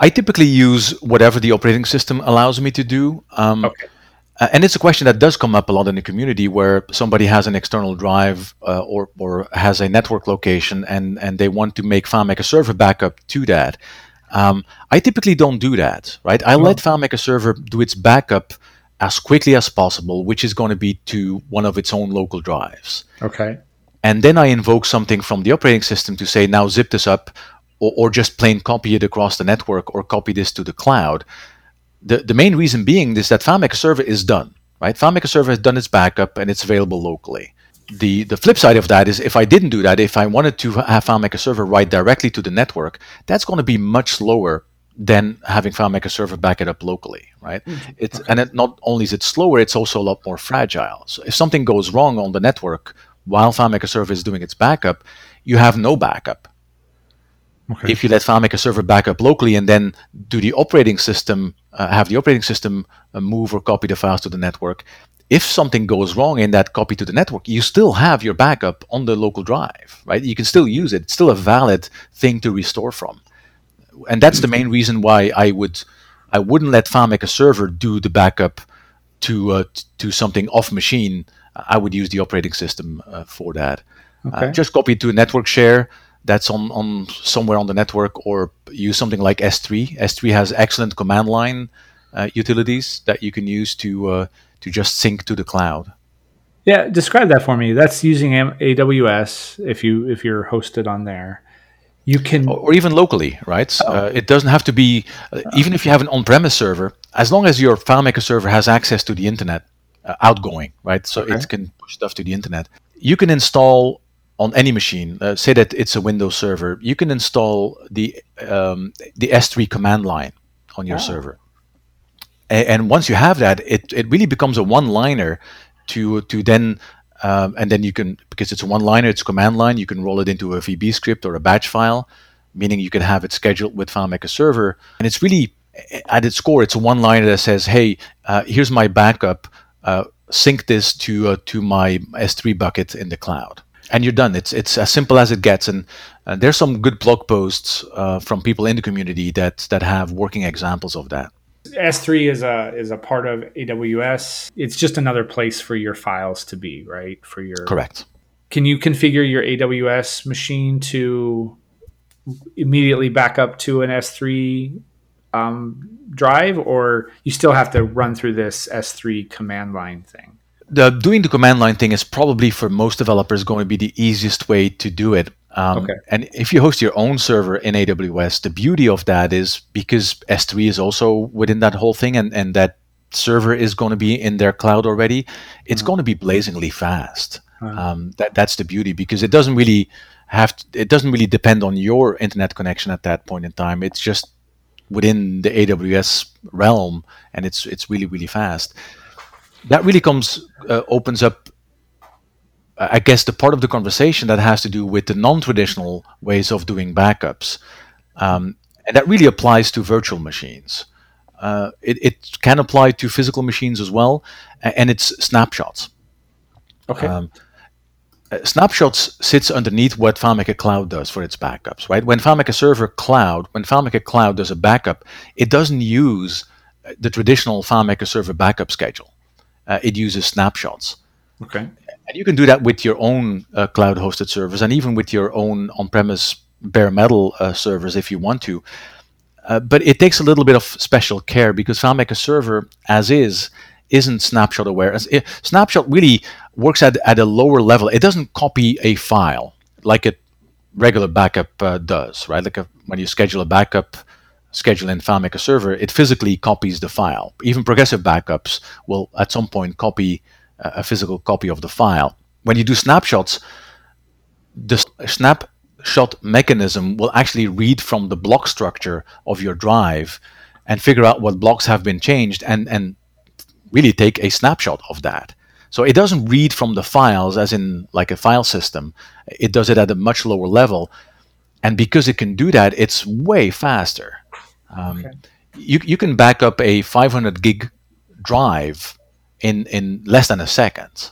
I typically use whatever the operating system allows me to do. Um, okay. Uh, and it's a question that does come up a lot in the community where somebody has an external drive uh, or, or has a network location and, and they want to make FileMaker server backup to that. Um, I typically don't do that, right? I let FileMaker Server do its backup as quickly as possible, which is going to be to one of its own local drives.
Okay.
And then I invoke something from the operating system to say, now zip this up, or, or just plain copy it across the network, or copy this to the cloud. The, the main reason being is that FileMaker Server is done, right? FileMaker Server has done its backup and it's available locally the the flip side of that is if I didn't do that, if I wanted to have FileMaker Server write directly to the network, that's going to be much slower than having FileMaker Server back it up locally, right? Mm-hmm. It's okay. and it, not only is it slower, it's also a lot more fragile. So if something goes wrong on the network while FileMaker Server is doing its backup, you have no backup. Okay. If you let FileMaker Server back up locally and then do the operating system, uh, have the operating system uh, move or copy the files to the network, if something goes wrong in that copy to the network, you still have your backup on the local drive, right? You can still use it. It's still a valid thing to restore from. And that's the main reason why I would I wouldn't let FileMaker server do the backup to uh, to something off machine. I would use the operating system uh, for that. Uh, okay. Uh, just copy it to a network share that's on, on somewhere on the network, or use something like S3. S3 has excellent command line uh, utilities that you can use to uh, to just sync to the cloud.
Yeah, describe that for me. That's using AWS if you if you're hosted on there. You can
or even locally, right? Oh. Uh, it doesn't have to be uh, even if you have an on-premise server, as long as your FileMaker server has access to the internet uh, outgoing, right? So okay. it can push stuff to the internet. You can install on any machine. Uh, say that it's a Windows server. You can install the um, the S3 command line on your oh. server and once you have that, it, it really becomes a one-liner to to then um, and then you can because it's a one-liner, it's a command line. You can roll it into a VB script or a batch file, meaning you can have it scheduled with FileMaker Server, and it's really at its core, it's a one-liner that says, "Hey, uh, here's my backup. Uh, sync this to uh, to my S3 bucket in the cloud." and you're done. It's it's as simple as it gets. And there's some good blog posts uh, from people in the community that that have working examples of that.
S3 is a is a part of AWS. It's just another place for your files to be, right? For your
Correct.
Can you configure your AWS machine to immediately back up to an S3 um, drive, or you still have to run through this S3 command line thing?
The doing the command line thing is probably for most developers going to be the easiest way to do it. Um, okay. And if you host your own server in AWS, the beauty of that is because S3 is also within that whole thing, and, and that server is going to be in their cloud already, it's mm-hmm. going to be blazingly fast. Mm-hmm. Um, that that's the beauty because it doesn't really have to, it doesn't really depend on your internet connection at that point in time. It's just within the AWS realm, and it's it's really really fast. That really comes uh, opens up I guess the part of the conversation that has to do with the non-traditional ways of doing backups, um, and that really applies to virtual machines. Uh, it, it, can apply to physical machines as well, and it's snapshots.
Okay. Um,
uh, snapshots sits underneath what FileMaker Cloud does for its backups, right? When FileMaker Server Cloud, when FileMaker Cloud does a backup, it doesn't use the traditional FileMaker Server backup schedule. Uh, it uses snapshots.
Okay.
And you can do that with your own uh, cloud hosted servers and even with your own on premise bare metal uh, servers if you want to. Uh, but it takes a little bit of special care because FileMaker Server, as is, isn't snapshot aware. It, snapshot really works at, at a lower level. It doesn't copy a file like a regular backup uh, does, right? Like a, when you schedule a backup, schedule in FileMaker Server, it physically copies the file. Even progressive backups will at some point copy a physical copy of the file. When you do snapshots, the snapshot mechanism will actually read from the block structure of your drive and figure out what blocks have been changed and, and really take a snapshot of that. So it doesn't read from the files as in like a file system. It does it at a much lower level. And because it can do that, it's way faster. Um, okay. you, you can back up a 500 gig drive in, in less than a second.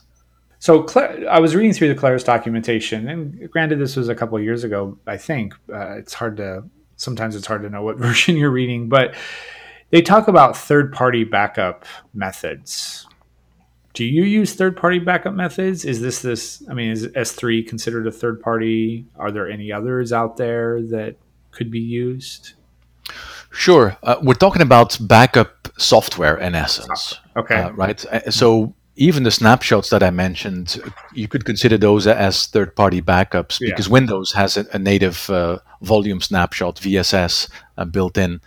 So I was reading through the Claris documentation, and granted, this was a couple years ago. I think uh, it's hard to sometimes it's hard to know what version you're reading, but they talk about third-party backup methods. Do you use third-party backup methods? Is this this? I mean, is S3 considered a third party? Are there any others out there that could be used?
Sure. Uh, we're talking about backup software in essence.
Okay.
Uh, right. Uh, so even the snapshots that I mentioned, you could consider those as third-party backups yeah. because Windows has a, a native uh, volume snapshot VSS uh, built in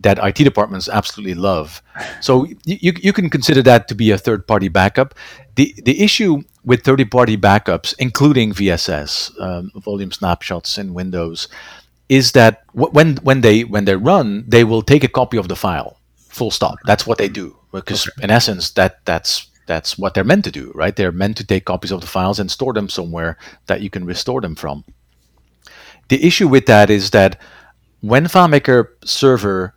that IT departments absolutely love. So you, you can consider that to be a third-party backup. The the issue with third-party backups, including VSS um, volume snapshots in Windows, is that when when they when they run, they will take a copy of the file. Full stop. That's what they do because okay. in essence that that's that's what they're meant to do, right? They're meant to take copies of the files and store them somewhere that you can restore them from. The issue with that is that when FileMaker Server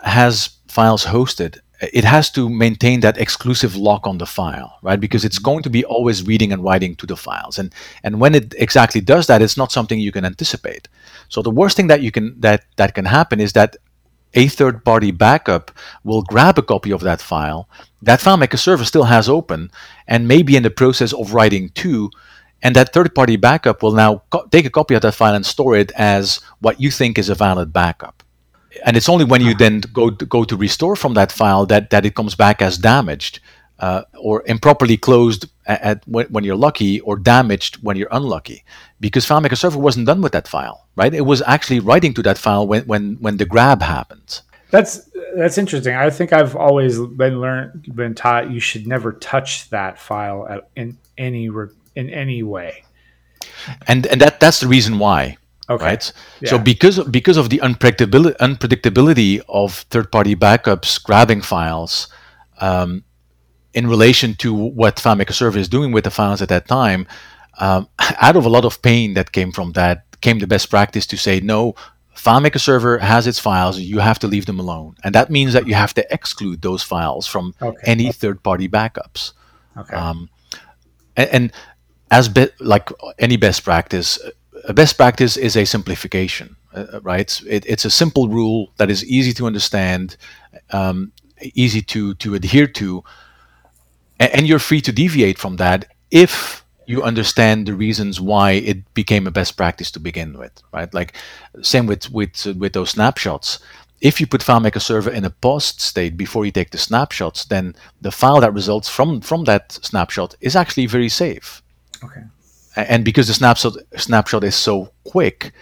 has files hosted, it has to maintain that exclusive lock on the file, right? Because it's going to be always reading and writing to the files, and and when it exactly does that, it's not something you can anticipate. So the worst thing that you can that that can happen is that a third party backup will grab a copy of that file that FileMaker server still has open and maybe in the process of writing to, and that third party backup will now co- take a copy of that file and store it as what you think is a valid backup. And it's only when you then go to, go to restore from that file that, that it comes back as damaged uh, or improperly closed at, at when, when, you're lucky or damaged when you're unlucky because FileMaker server wasn't done with that file, right? It was actually writing to that file when, when, when the grab happened.
That's that's interesting. I think I've always been learned been taught you should never touch that file at, in any in any way.
And and that that's the reason why. Okay. Right. Yeah. So because because of the unpredictability unpredictability of third party backups grabbing files, um, in relation to what FileMaker Server is doing with the files at that time, um, out of a lot of pain that came from that, came the best practice to say, no, FileMaker Server has its files, you have to leave them alone. And that means that you have to exclude those files from okay. any third party backups. Okay. Um, and, and, as be- like any best practice, a best practice is a simplification, uh, uh right? It, it's a simple rule that is easy to understand, um, easy to, to adhere to, and, and you're free to deviate from that if you understand the reasons why it became a best practice to begin with, right? Like same with with with those snapshots. If you put FileMaker Server in a paused state before you take the snapshots, then the file that results from from that snapshot is actually very safe.
Okay.
And because the snapshot snapshot is so quick,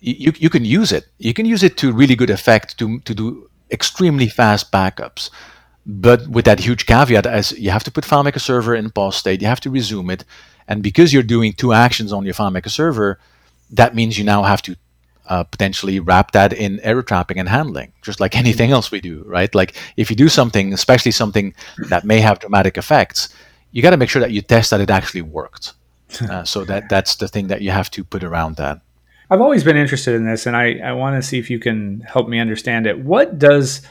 you you can use it. You can use it to really good effect to to do extremely fast backups but with that huge caveat as you have to put FileMaker server in pause state, you have to resume it, and because you're doing two actions on your FileMaker server, that means you now have to uh, potentially wrap that in error trapping and handling, just like anything else we do, right? Like if you do something, especially something that may have dramatic effects, you got to make sure that you test that it actually worked. Uh, so that that's the thing that you have to put around that.
I've always been interested in this, and I, I want to see if you can help me understand it. What does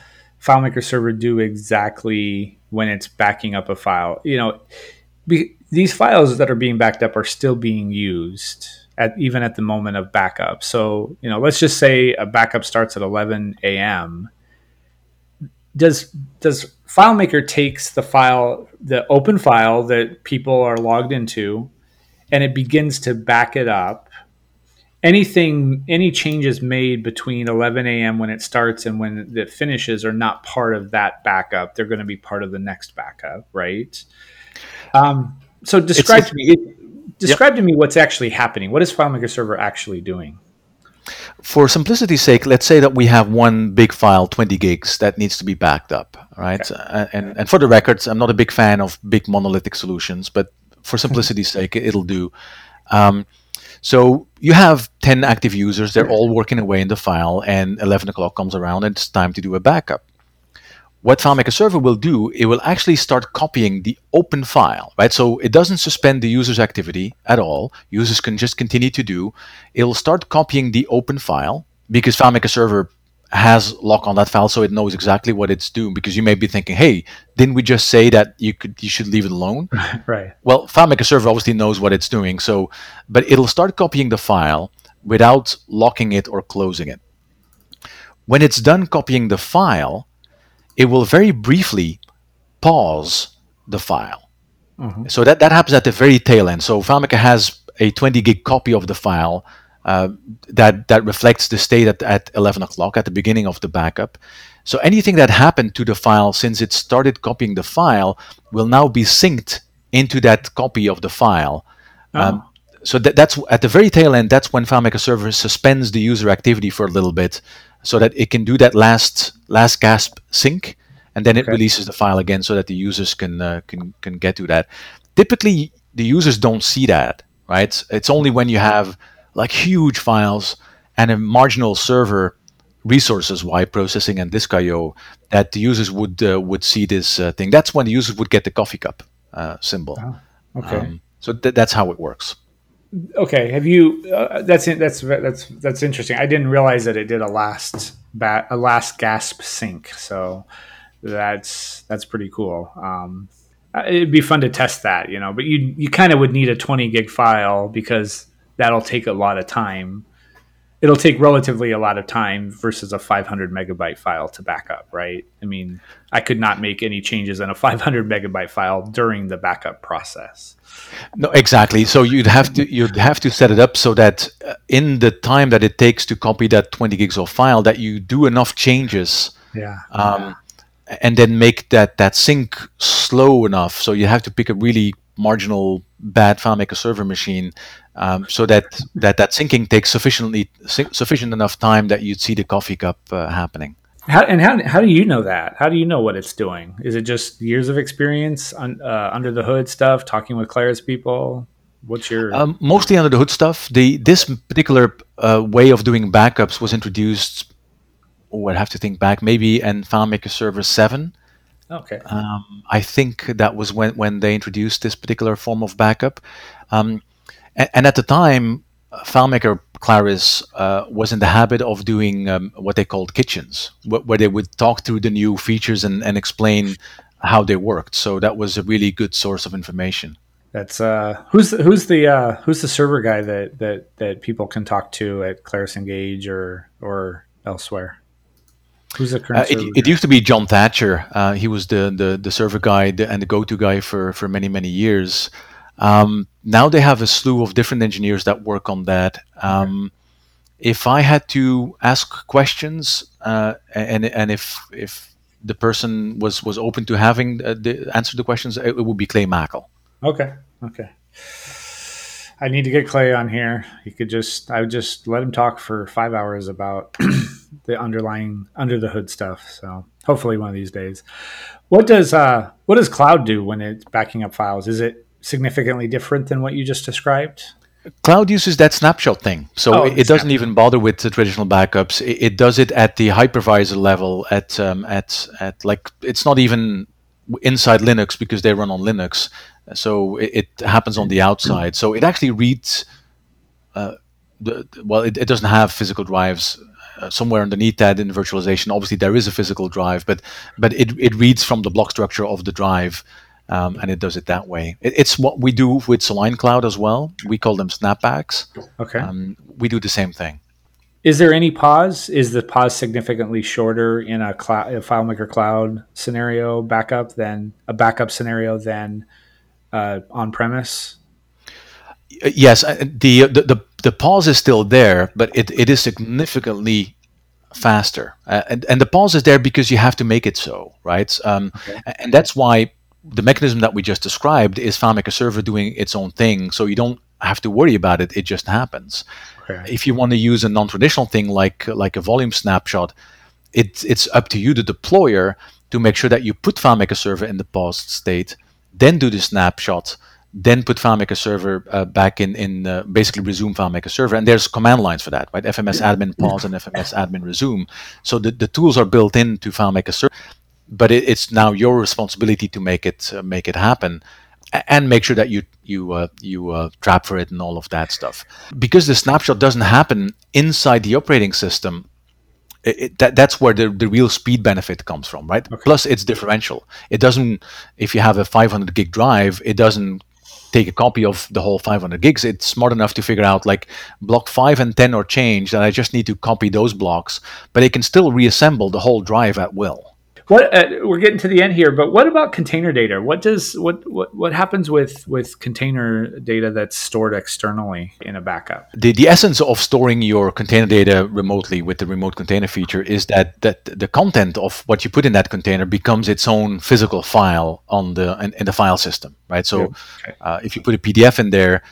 FileMaker Server do exactly when it's backing up a file? You know, be, these files that are being backed up are still being used at even at the moment of backup. So, you know, let's just say a backup starts at 11 a.m. Does does FileMaker takes the file, the open file that people are logged into, and it begins to back it up. Anything, any changes made between 11 a.m. when it starts and when it finishes are not part of that backup. They're going to be part of the next backup, right? Um, so describe to me describe to me what's actually happening. What is FileMaker Server actually doing?
For simplicity's sake, let's say that we have one big file, 20 gigs, that needs to be backed up, right?
Okay.
Uh, and, and for the records, I'm not a big fan of big monolithic solutions, but for simplicity's sake, it'll do. Um, so you have 10 active users, they're all working away in the file, and 11 o'clock comes around and it's time to do a backup. What FileMaker Server will do, it will actually start copying the open file, right? So it doesn't suspend the user's activity at all. Users can just continue to do. It'll start copying the open file because FileMaker Server has lock on that file, so it knows exactly what it's doing. Because you may be thinking, "Hey, didn't we just say that you could you should leave it alone?"
right.
Well, FileMaker Server obviously knows what it's doing, so but it'll start copying the file without locking it or closing it. When it's done copying the file, it will very briefly pause the file. So that, that happens at the very tail end. So FileMaker has a 20 gig copy of the file uh, that that reflects the state at, at 11 o'clock at the beginning of the backup. So anything that happened to the file since it started copying the file will now be synced into that copy of the file. Um, so that, that's at the very tail end. That's when FileMaker Server suspends the user activity for a little bit, so that it can do that last last gasp sync, and then it
Okay.
releases the file again, so that the users can uh, can can get to that. Typically, the users don't see that, right? It's only when you have like huge files and a marginal server resources why processing and disk I/O that the users would uh, would see this uh, thing. That's when the users would get the coffee cup uh, symbol.
Okay.
Um, so th- that's how it works.
Okay. Have you? Uh, that's that's that's that's interesting. I didn't realize that it did a last bat a last gasp sync. So that's that's pretty cool. Um, uh, it'd be fun to test that, you know. But you you kind of would need a 20 gig file because that'll take a lot of time. It'll take relatively a lot of time versus a 500 megabyte file to back up, right? I mean, I could not make any changes in a 500 megabyte file during the backup process.
No, exactly. So you'd have to you'd have to set it up so that uh, in the time that it takes to copy that 20 gigs of file, that you do enough changes
Yeah.
um, and then make that that sync slow enough. So you have to pick a really marginal bad FileMaker server machine, um, so that that that syncing takes sufficiently su- sufficient enough time that you'd see the coffee cup uh, happening.
How, and how, how do you know that? How do you know what it's doing? Is it just years of experience on, uh, under the hood stuff, talking with Claris people? What's your
Um, mostly under the hood stuff. The this particular uh, way of doing backups was introduced. Oh, I'd have to think back. Maybe in FileMaker Server Seven.
okay?
Um, I think that was when, when they introduced this particular form of backup. Um, and, and at the time, FileMaker Claris uh, was in the habit of doing um, what they called kitchens, wh- where they would talk through the new features and, and explain how they worked. So that was a really good source of information.
That's uh, who's the, who's the uh, who's the server guy that that that people can talk to at Claris Engage or or elsewhere? Who's the current
Uh, it, it used to be John Thatcher. Uh, he was the, the, the server guy and the go-to guy for, for many, many years. Um, now they have a slew of different engineers that work on that. Um, if I had to ask questions, uh, and and if if the person was was open to having uh, the answer the questions, it, it would be Clay Maeckel.
Okay. Okay. I need to get Clay on here. He could just I would just let him talk for five hours about the underlying under the hood stuff. So hopefully one of these days. What does uh what does cloud do when it's backing up files? Is it significantly different than what you just described?
Cloud uses that snapshot thing, so
Oh,
it, it doesn't even bother with the traditional backups. It, it does it at the hypervisor level, at um, at at like it's not even inside Linux because they run on Linux, so it, it happens on the outside. So it actually reads. Uh, the, the- well, it, it doesn't have physical drives. Uh, somewhere underneath that in virtualization, obviously there is a physical drive, but but it, it reads from the block structure of the drive, um, and it does it that way. It, it's what we do with Soliant Cloud as well. We call them snapbacks.
Okay.
Um, we do the same thing.
Is there any pause? Is the pause significantly shorter in a, cloud, a FileMaker Cloud scenario backup than a backup scenario than uh, on premise?
Uh, yes, uh, the, the the the pause is still there, but it, it is significantly faster. Uh, and and the pause is there because you have to make it so, right? Um,
Okay.
And that's why the mechanism that we just described is FileMaker Server doing its own thing. So you don't have to worry about it. It just happens. Okay. If you want to use a non-traditional thing like like a volume snapshot, it's it's up to you, the deployer, to make sure that you put FileMaker Server in the paused state, then do the snapshot, then put FileMaker Server uh, back in in uh, basically resume FileMaker Server, and there's command lines for that, right? FMS admin pause and FMS admin resume. So the, the tools are built into FileMaker Server, but it, it's now your responsibility to make it uh, make it happen, and make sure that you you uh, you uh, trap for it and all of that stuff. Because the snapshot doesn't happen inside the operating system, it, that that's where the, the real speed benefit comes from, right? Okay. Plus, it's differential. It doesn't. If you have a 500 gig drive, it doesn't take a copy of the whole 500 gigs. It's smart enough to figure out like block five and 10 are changed, and I just need to copy those blocks, but it can still reassemble the whole drive at will.
What uh, we're getting to the end here, but what about container data? What does what what what happens with with container data that's stored externally in a backup?
The the essence of storing your container data remotely with the remote container feature is that that the content of what you put in that container becomes its own physical file on the in, in the file system, right? So okay. uh, if you put a PDF in there,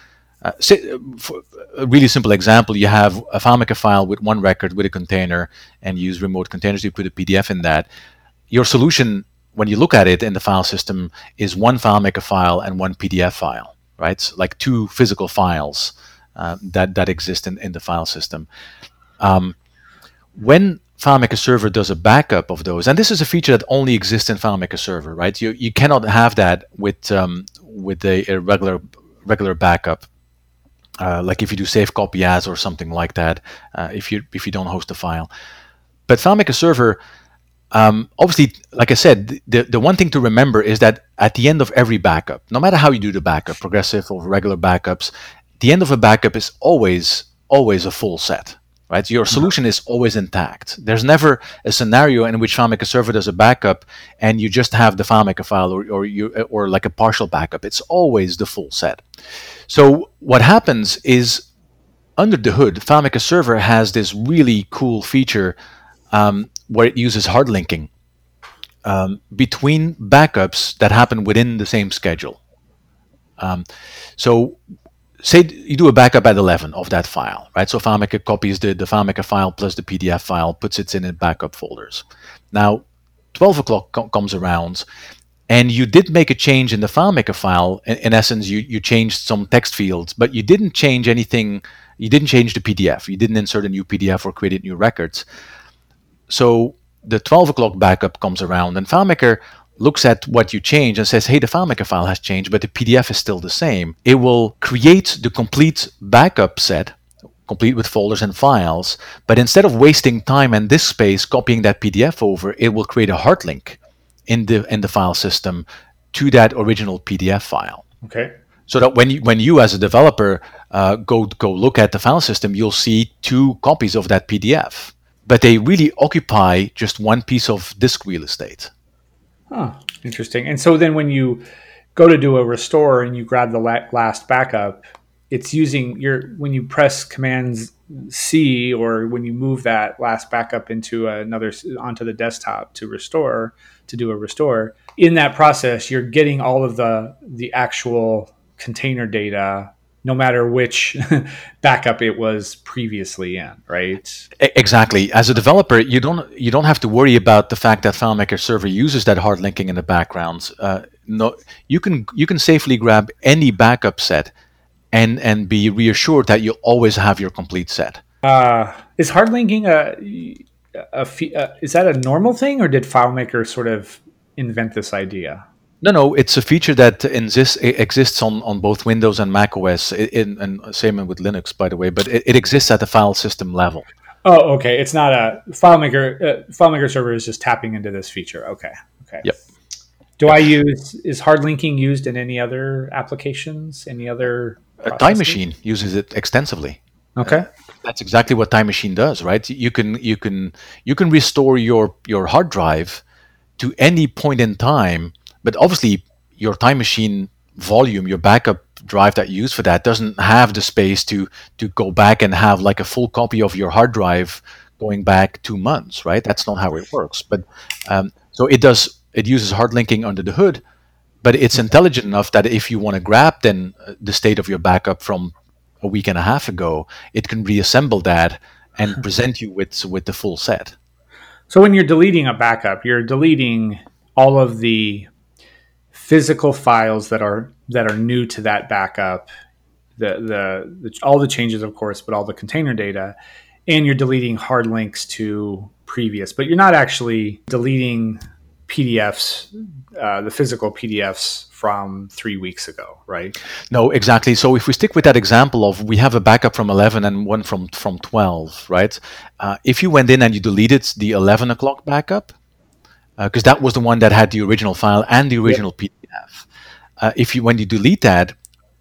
uh, say, for a really simple example, you have a FileMaker file with one record with a container and use remote containers. You put a PDF in that your solution, when you look at it in the file system, is one FileMaker file and one PDF file, right? like two physical files uh, that that exist in, in the file system. Um, when FileMaker Server does a backup of those, and this is a feature that only exists in FileMaker Server, right? You you cannot have that with um, with a, a, regular regular backup. Uh, like if you do save copy as or something like that, uh, if you if you don't host a file, but FileMaker Server um, obviously, like I said, the, the one thing to remember is that at the end of every backup, no matter how you do the backup, progressive or regular backups, the end of a backup is always always a full set. Right, your mm-hmm. solution is always intact. There's never a scenario in which FileMaker Server does a backup and you just have the FileMaker file or, or you or like a partial backup. It's always the full set. So what happens is under the hood, FileMaker Server has this really cool feature um, where it uses hard linking um, between backups that happen within the same schedule. Um, so say you do a backup at 11 of that file, right? So FileMaker copies the, the FileMaker file plus the PDF file, puts it in the backup folders. Now, 12 o'clock co- comes around, and you did make a change in the FileMaker file. In, in, essence, you, you changed some text fields, but you didn't change anything. You didn't change the PDF. You didn't insert a new PDF or create new records so the 12 o'clock backup comes around and FileMaker looks at what you change and says, hey, the FileMaker file has changed, but the PDF is still the same. It will create the complete backup set, complete with folders and files, but instead of wasting time and disk space copying that PDF over, it will create a hard link in the in the file system to that original PDF file.
Okay.
So that when you, when you as a developer uh, go go look at the file system, you'll see two copies of that PDF but they really occupy just one piece of disk real estate.
Huh, interesting. And so then when you go to do a restore and you grab the last backup, it's using your when you press commands C or when you move that last backup into another onto the desktop to restore to do a restore. In that process, you're getting all of the the actual container data no matter which backup it was previously in, right?
Exactly. As a developer, you don't you don't have to worry about the fact that FileMaker Server uses that hard linking in the background. Uh, no, you can you can safely grab any backup set and and be reassured that you'll always have your complete set.
Uh, is hard linking a, a, a uh, is that a normal thing, or did FileMaker sort of invent this idea?
No, no, it's a feature that exists exists on, on both Windows and Mac OS, in, and same with Linux, by the way. But it, it exists at the file system level.
Oh, okay. It's not a FileMaker. Uh, FileMaker server is just tapping into this feature. Okay, okay.
Yep.
Do. I use is hard linking used in any other applications? Any other?
A Time Machine uses it extensively.
Okay. Uh,
that's exactly what Time Machine does, right? You can you can you can restore your your hard drive to any point in time but obviously, your time machine volume, your backup drive that you use for that doesn't have the space to to go back and have like a full copy of your hard drive going back two months, right? That's not how it works. But um, so it does. It uses hard linking under the hood, but it's intelligent enough that if you want to grab then uh, the state of your backup from a week and a half ago, it can reassemble that and present you with with the full set.
So when you're deleting a backup, you're deleting all of the physical files that are that are new to that backup, the, the, the all the changes, of course, but all the container data, and you're deleting hard links to previous. But you're not actually deleting PDFs, uh, the physical PDFs from three weeks ago, right?
No, exactly. So if we stick with that example of we have a backup from 11 and one from from 12, right? Uh, if you went in and you deleted the 11 o'clock backup, because uh, that was the one that had the original file and the original yep. PDF. Uh, if you when you delete that,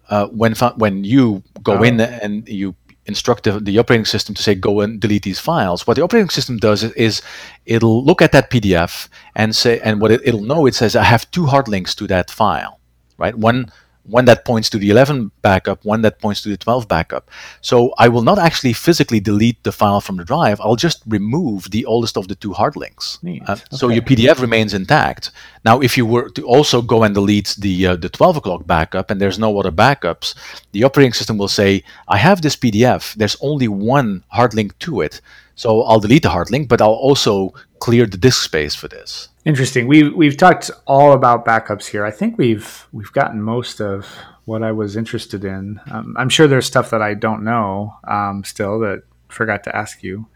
uh, when when you go oh. in and you instruct the, the, operating system to say go and delete these files. What the operating system does is, is it'll look at that PDF and say, and what it, it'll know, it says I have two hard links to that file, right? One one that points to the 11 backup, one that points to the 12 backup. So I will not actually physically delete the file from the drive. I'll just remove the oldest of the two hard links. Uh, okay. So your PDF remains intact. Now, if you were to also go and delete the uh, the 12 o'clock backup and there's no other backups, the operating system will say, I have this PDF. There's only one hard link to it. So I'll delete the hard link, but I'll also clear the disk space for this.
Interesting. We we've talked all about backups here. I think we've we've gotten most of what I was interested in. Um, I'm sure there's stuff that I don't know um, still that forgot to ask you.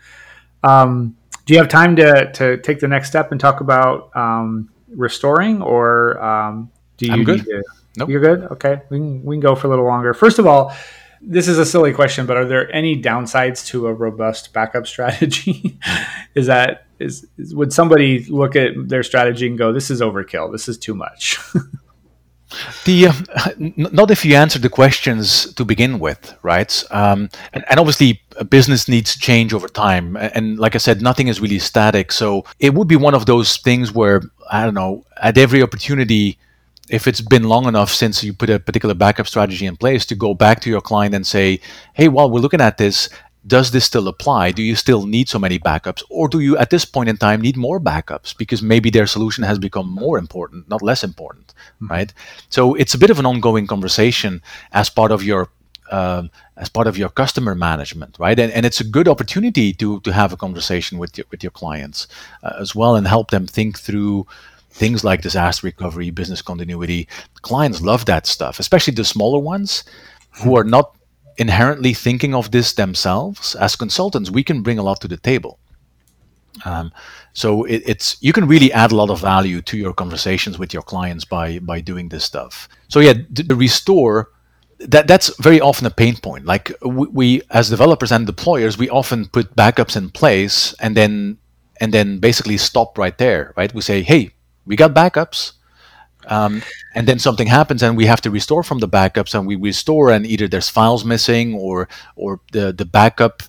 Um, do you have time to to take the next step and talk about um, restoring, or um, do you
I'm good.
need to? Nope. You're good. Okay, we can we can go for a little longer. First of all, this is a silly question, but are there any downsides to a robust backup strategy? is that is, is, would somebody look at their strategy and go, "This is overkill. This is too much"?
the uh, not if you answer the questions to begin with, right? Um, and, and, obviously, business needs change over time. And like I said, nothing is really static. So it would be one of those things where I don't know at every opportunity if it's been long enough since you put a particular backup strategy in place to go back to your client and say, hey, while we're looking at this, does this still apply? Do you still need so many backups? Or do you, at this point in time, need more backups because maybe their solution has become more important, not less important, mm-hmm. right? So it's a bit of an ongoing conversation as part of your um, as part of your customer management, right? And, and it's a good opportunity to to have a conversation with your, with your clients uh, as well and help them think through things like disaster recovery, business continuity. Clients love that stuff, especially the smaller ones who are not inherently thinking of this themselves. As consultants, we can bring a lot to the table. Um, so it, it's you can really add a lot of value to your conversations with your clients by by doing this stuff. So yeah, the, restore that that's very often a pain point. Like we, we, as developers and deployers, we often put backups in place and then and then basically stop right there. Right? We say, hey, we got backups. Um, and then something happens and we have to restore from the backups and we restore and either there's files missing or or the the backup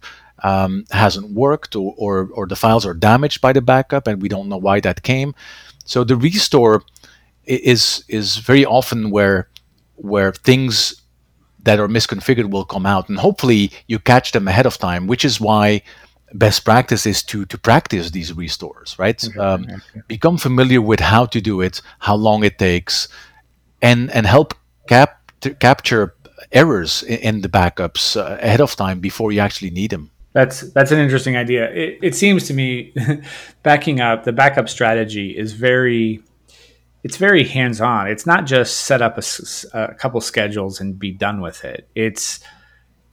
um, hasn't worked or, or or the files are damaged by the backup and we don't know why that came so the restore is is very often where where things that are misconfigured will come out and hopefully you catch them ahead of time which is why best practice is to to practice these restores, right? Um, become familiar with how to do it, how long it takes, and and help cap capture errors in, in the backups uh, ahead of time before you actually need them.
That's that's an interesting idea. It, it seems to me, backing up the backup strategy is very it's very hands on. It's not just set up a, a couple schedules and be done with it. It's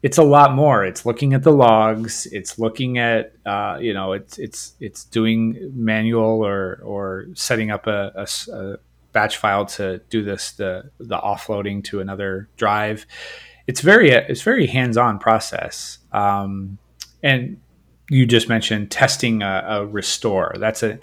it's a lot more. It's looking at the logs. It's looking at uh, you know it's it's it's doing manual or or setting up a, a, a, batch file to do this the the offloading to another drive. It's very it's very hands on process. Um, and you just mentioned testing a, a restore. That's an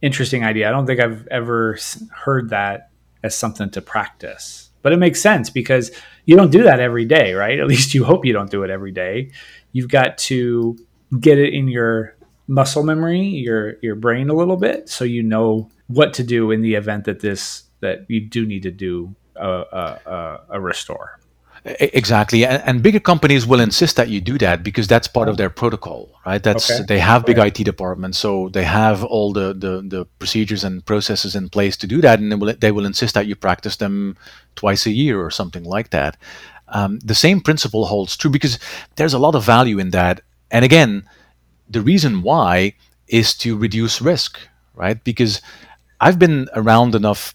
interesting idea. I don't think I've ever heard that as something to practice, but it makes sense because you don't do that every day, right? At least you hope you don't do it every day. You've got to get it in your muscle memory, your your brain a little bit, so you know what to do in the event that this that you do need to do a, a, a restore.
Exactly, and, and, bigger companies will insist that you do that because that's part of their protocol, right? That's okay. they have big IT departments, so they have all the, the, the procedures and processes in place to do that, and they will they will insist that you practice them twice a year or something like that. Um, the same principle holds true because there's a lot of value in that. And again, the reason why is to reduce risk, right? Because I've been around enough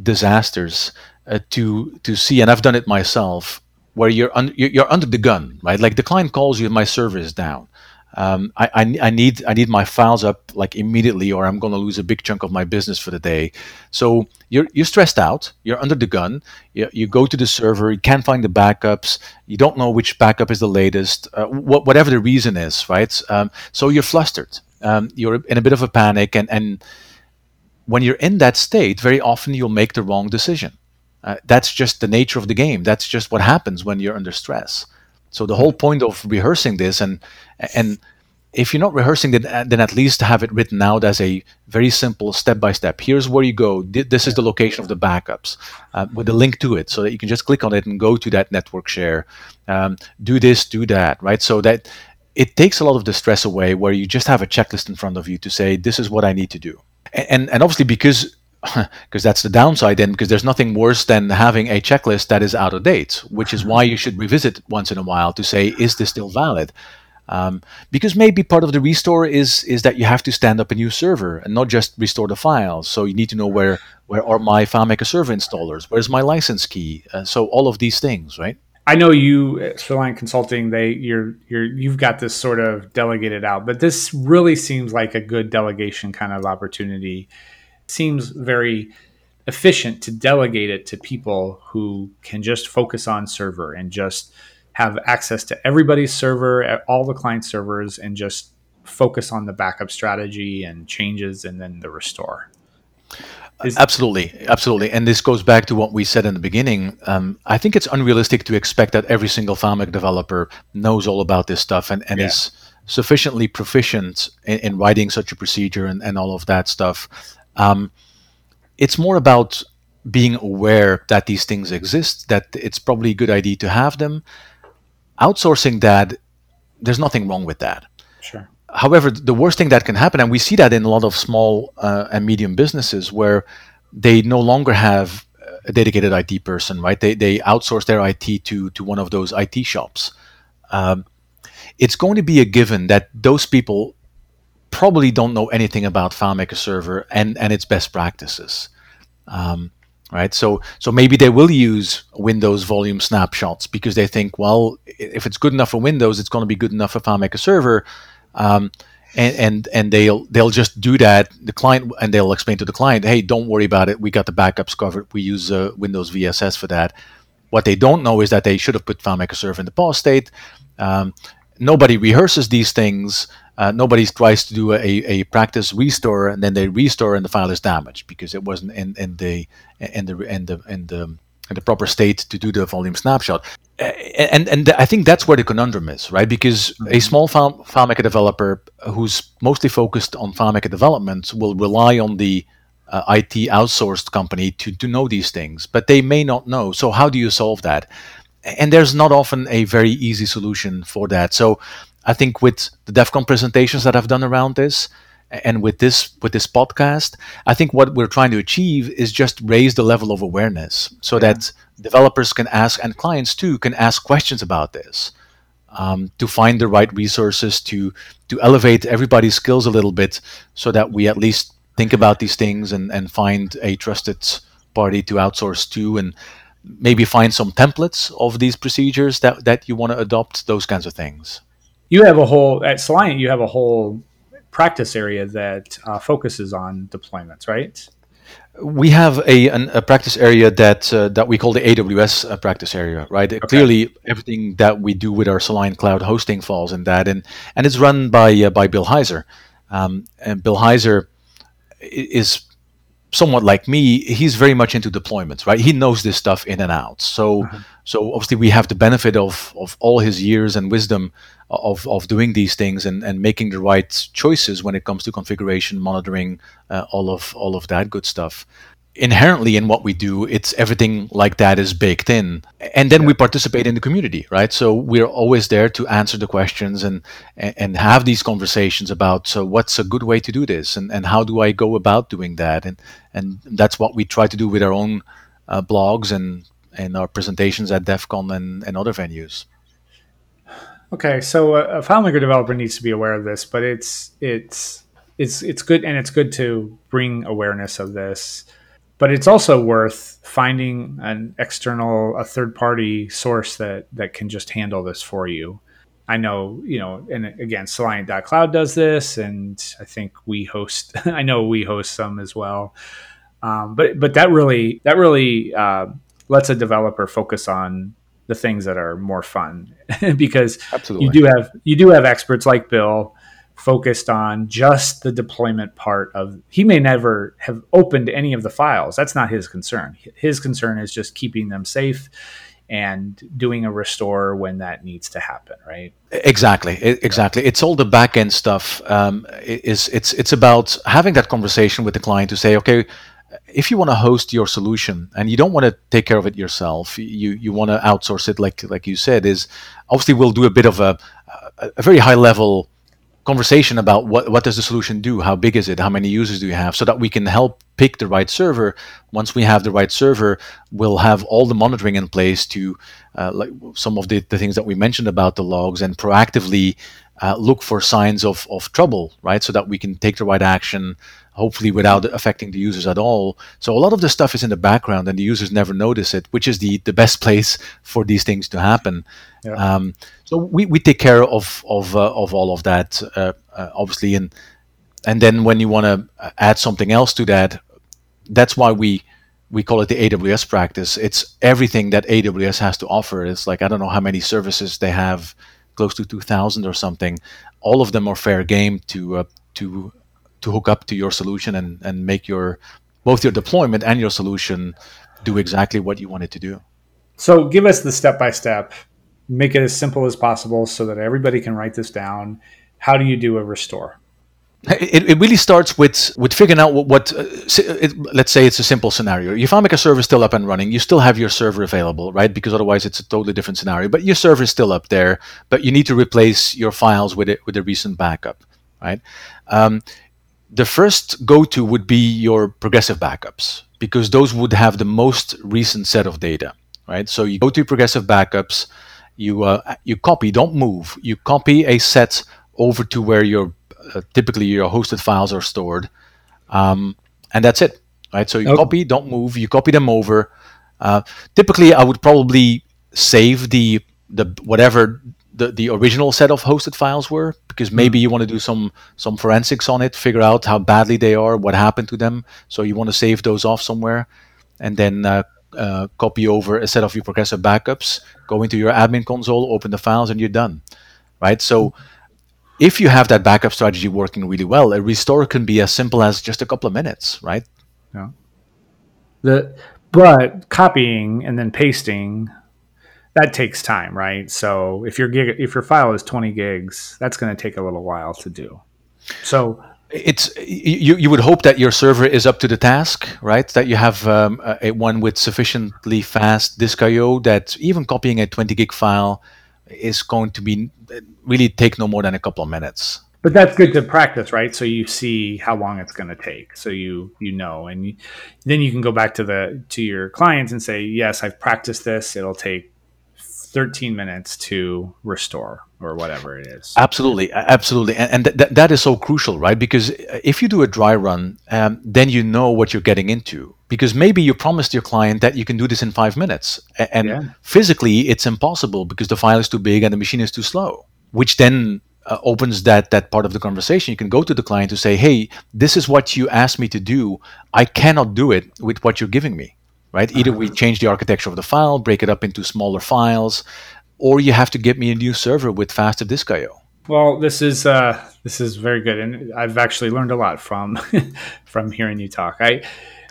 disasters uh, to to see, and I've done it myself, where you're un- you're under the gun, right? Like the client calls you, my server is down. Um, I, I, I, need I need my files up like immediately, or I'm going to lose a big chunk of my business for the day. So you're you're stressed out. You're under the gun. You, you go to the server. You can't find the backups. You don't know which backup is the latest. Uh, wh- whatever the reason is, right? Um, so you're flustered. Um, you're in a bit of a panic, and and when you're in that state, very often you'll make the wrong decision. Uh, that's just the nature of the game. That's just what happens when you're under stress. So the whole point of rehearsing this, and and if you're not rehearsing it, then at least have it written out as a very simple step by step. Here's where you go. This is the location of the backups uh, with a link to it, so that you can just click on it and go to that network share. Um, do this, do that, right? So that it takes a lot of the stress away, where you just have a checklist in front of you to say, "This is what I need to do." And and obviously because because that's the downside then because there's nothing worse than having a checklist that is out of date which is why you should revisit once in a while to say is this still valid? Um, because maybe part of the restore is is that you have to stand up a new server and not just restore the files. So you need to know where where are my FileMaker server installers? Where's my license key? Uh, so all of these things right?
I know you, Soliant Consulting. They, you're, you're, you've got this sort of delegated out, but this really seems like a good delegation kind of opportunity seems very efficient to delegate it to people who can just focus on server and just have access to everybody's server, all the client servers, and just focus on the backup strategy and changes and then the restore.
Is- absolutely, absolutely, and this goes back to what we said in the beginning. Um, I think it's unrealistic to expect that every single FileMaker developer knows all about this stuff and, and yeah. is sufficiently proficient in, in, writing such a procedure and, and all of that stuff. Um, it's more about being aware that these things exist, that it's probably a good idea to have them. Outsourcing that, there's nothing wrong with that.
Sure.
However, the worst thing that can happen, and we see that in a lot of small uh, and medium businesses where they no longer have a dedicated IT person, right? They, they outsource their IT to, to one of those IT shops. Um, it's going to be a given that those people probably don't know anything about FileMaker Server and, and its best practices. Um, right? So so maybe they will use Windows volume snapshots because they think, well, if it's good enough for Windows, it's going to be good enough for FileMaker Server. Um, and, and and they'll they'll just do that. The client and they'll explain to the client, hey, don't worry about it. We got the backups covered. We use uh, Windows VSS for that. What they don't know is that they should have put FileMaker Server in the pause state. Um, nobody rehearses these things uh, nobody tries to do a, a practice restore and then they restore and the file is damaged because it wasn't in, in the in the in the in the in the proper state to do the volume snapshot. And and I think that's where the conundrum is, right? Because a mm-hmm. small file, FileMaker developer who's mostly focused on FileMaker development will rely on the uh, IT outsourced company to, to know these things, but they may not know. So how do you solve that? And there's not often a very easy solution for that. So I think with the DevCon presentations that I've done around this, and with this with this podcast, I think what we're trying to achieve is just raise the level of awareness so yeah. that developers can ask and clients too can ask questions about this. Um, to find the right resources to to elevate everybody's skills a little bit so that we at least think about these things and, and find a trusted party to outsource to and maybe find some templates of these procedures that, that you want to adopt those kinds of things
you have a whole at Soliant. You have a whole practice area that uh, focuses on deployments, right?
We have a, an, a practice area that uh, that we call the AWS uh, practice area, right? Okay. Clearly, everything that we do with our Soliant Cloud hosting falls in that, and and it's run by uh, by Bill Heiser, um, and Bill Heiser is somewhat like me. He's very much into deployments, right? He knows this stuff in and out. So uh-huh. so obviously we have the benefit of of all his years and wisdom of, of doing these things and, and making the right choices when it comes to configuration, monitoring, uh, all of all of that good stuff. Inherently in what we do, it's everything like that is baked in, and then yeah. we participate in the community, right? So we're always there to answer the questions and and have these conversations about so what's a good way to do this, and, and how do I go about doing that, and and that's what we try to do with our own uh, blogs and in our presentations at DevCon and, and other venues.
Okay, so a, a FileMaker developer needs to be aware of this, but it's it's it's it's good and it's good to bring awareness of this. But it's also worth finding an external, a third party source that that can just handle this for you. I know, you know, and again, Cloud does this, and I think we host. I know we host some as well. Um, but but that really that really uh, lets a developer focus on the things that are more fun. Because Absolutely. you do have you do have experts like Bill focused on just the deployment part of he may never have opened any of the files. That's not his concern. His concern is just keeping them safe and doing a restore when that needs to happen right?
Exactly. Exactly. It's all the back end stuff. Um, it's it's it's about having that conversation with the client to say okay if you want to host your solution and you don't want to take care of it yourself, you you want to outsource it, like like you said, is obviously we'll do a bit of a a very high level conversation about what what does the solution do, how big is it, how many users do you have, so that we can help pick the right server. Once we have the right server, we'll have all the monitoring in place to uh, like some of the, the things that we mentioned about the logs and proactively uh, look for signs of, of trouble, right? So that we can take the right action, hopefully without affecting the users at all. So a lot of the stuff is in the background and the users never notice it, which is the, the best place for these things to happen. Yeah. Um, so we, we take care of of, uh, of all of that, uh, uh, obviously, and and then when you want to add something else to that, that's why we we call it the AWS practice. It's everything that AWS has to offer. It's like I don't know how many services they have close to 2000 or something all of them are fair game to uh, to to hook up to your solution and and make your both your deployment and your solution do exactly what you want it to do
so give us the step by step make it as simple as possible so that everybody can write this down how do you do a restore
it, it really starts with with figuring out what, what uh, it, let's say it's a simple scenario. Your FileMaker server is still up and running. You still have your server available, right? Because otherwise it's a totally different scenario. But your server is still up there, but you need to replace your files with it with a recent backup, right? Um, the first go-to would be your progressive backups because those would have the most recent set of data, right? So you go to progressive backups, you uh, you copy, don't move. You copy a set over to where your uh, typically your hosted files are stored, um, and that's it, right? So you okay. copy, don't move. You copy them over. Uh, typically, I would probably save the the whatever the, the original set of hosted files were because hmm. maybe you want to do some some forensics on it, figure out how badly they are, what happened to them. So you want to save those off somewhere, and then uh, uh, copy over a set of your progressive backups, go into your admin console, open the files, and you're done, right? So if you have that backup strategy working really well, a restore can be as simple as just a couple of minutes, right?
Yeah. The but copying and then pasting that takes time, right? So if your gig if your file is 20 gigs, that's going to take a little while to do. So
it's you, you would hope that your server is up to the task, right? That you have um, a, one with sufficiently fast disk I/O that even copying a 20 gig file is going to be really take no more than a couple of minutes.
But that's good to practice, right? So you see how long it's going to take, so you you know, and you, then you can go back to the to your clients and say, yes, I've practiced this. It'll take 13 minutes to restore or whatever it is.
Absolutely, absolutely, and, and th- that is so crucial, right? Because if you do a dry run, um, then you know what you're getting into. Because maybe you promised your client that you can do this in five minutes, and yeah. physically it's impossible because the file is too big and the machine is too slow. Which then uh, opens that that part of the conversation. You can go to the client to say, "Hey, this is what you asked me to do. I cannot do it with what you're giving me." Right? Either we uh-huh. change the architecture of the file, break it up into smaller files, or you have to get me a new server with faster disk I/O.
Well, this is uh, this is very good, and I've actually learned a lot from from hearing you talk. I,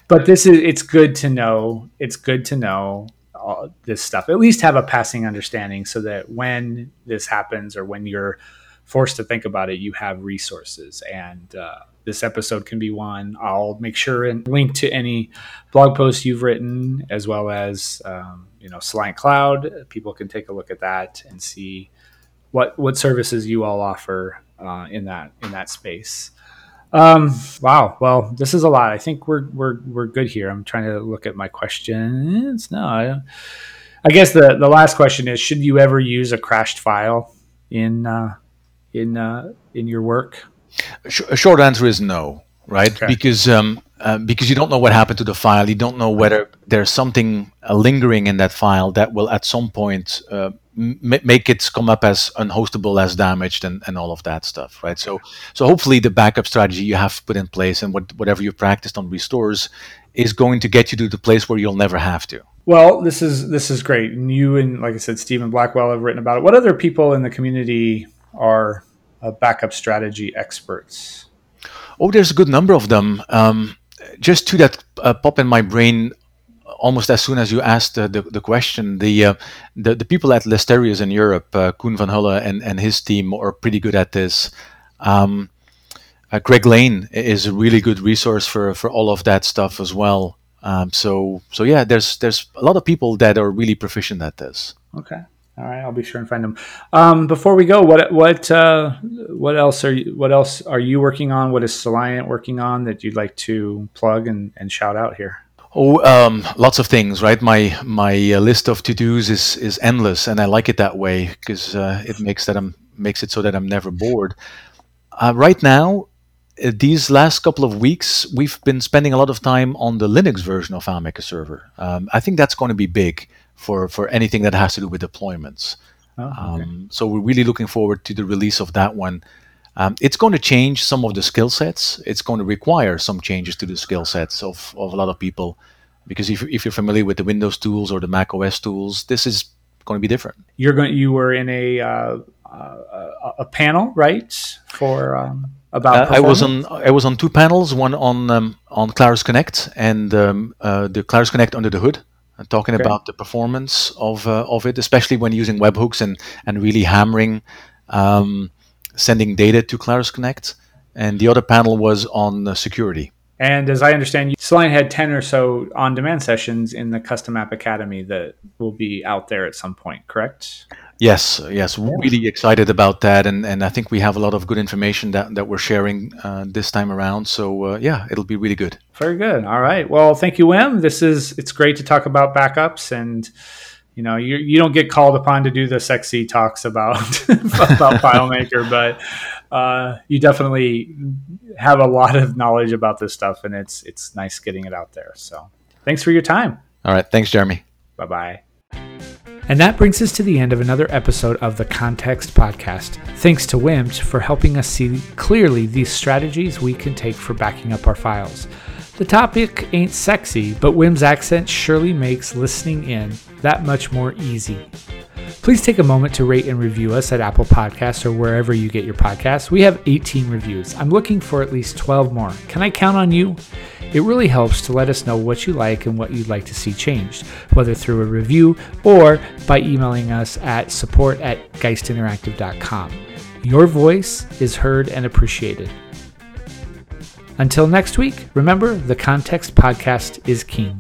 but this is it's good to know. It's good to know all this stuff. At least have a passing understanding, so that when this happens or when you're forced to think about it, you have resources and. Uh, this episode can be one. I'll make sure and link to any blog posts you've written, as well as um, you know Soliant Cloud. People can take a look at that and see what what services you all offer uh, in that in that space. Um, wow. Well, this is a lot. I think we're we're we're good here. I'm trying to look at my questions. No, I, I guess the the last question is: Should you ever use a crashed file in uh, in uh, in your work?
A short answer is no, right? Okay. Because um, uh, because you don't know what happened to the file. You don't know whether there's something uh, lingering in that file that will at some point uh, m- make it come up as unhostable, as damaged, and, and all of that stuff, right? So so hopefully the backup strategy you have put in place and what, whatever you practiced on restores is going to get you to the place where you'll never have to.
Well, this is this is great, and you and like I said, Steven Blackwell have written about it. What other people in the community are uh, backup strategy experts?
Oh, there's a good number of them. Um, just two that uh, pop in my brain almost as soon as you asked uh, the, the question. The, uh, the the people at Lesterius in Europe, uh, Koen van Hulle and, and his team are pretty good at this. Um, uh, Greg Lane is a really good resource for, for all of that stuff as well. Um, so so yeah, there's there's a lot of people that are really proficient at this.
Okay. All right, I'll be sure and find them. Um, before we go, what what uh, what else are you, what else are you working on? What is Soliant working on that you'd like to plug and, and shout out here?
Oh, um, lots of things, right? My my uh, list of to dos is is endless, and I like it that way because uh, it makes that I'm makes it so that I'm never bored. Uh, right now, uh, these last couple of weeks, we've been spending a lot of time on the Linux version of FileMaker Server. Um, I think that's going to be big for for anything that has to do with deployments. Oh, okay. um, so we're really looking forward to the release of that one. Um, it's going to change some of the skill sets. It's going to require some changes to the skill sets of, of a lot of people, because if, if you're familiar with the Windows tools or the Mac OS tools, this is going to be different.
You're going. You were in a uh, uh, a panel, right? For um, about.
Uh, I was on. I was on two panels. One on um, on Claris Connect and um, uh, the Claris Connect under the hood and talking okay. about the performance of uh, of it, especially when using webhooks and and really hammering um, sending data to Claris Connect. And the other panel was on uh, security.
And as I understand, Soliant had 10 or so on demand sessions in the Custom App Academy that will be out there at some point, correct?
Yes, yes, really excited about that, and, and I think we have a lot of good information that, that we're sharing uh, this time around. So uh, yeah, it'll be really good.
Very good. All right. Well, thank you, Wim. This is it's great to talk about backups, and you know you you don't get called upon to do the sexy talks about about FileMaker, but uh, you definitely have a lot of knowledge about this stuff, and it's it's nice getting it out there. So thanks for your time.
All right. Thanks, Jeremy.
Bye bye. And that brings us to the end of another episode of the Context Podcast. Thanks to WIMT for helping us see clearly these strategies we can take for backing up our files. The topic ain't sexy, but Wim's accent surely makes listening in that much more easy. Please take a moment to rate and review us at Apple Podcasts or wherever you get your podcasts. We have 18 reviews. I'm looking for at least 12 more. Can I count on you? It really helps to let us know what you like and what you'd like to see changed, whether through a review or by emailing us at support at geistinteractive.com. Your voice is heard and appreciated. Until next week, remember the context podcast is king.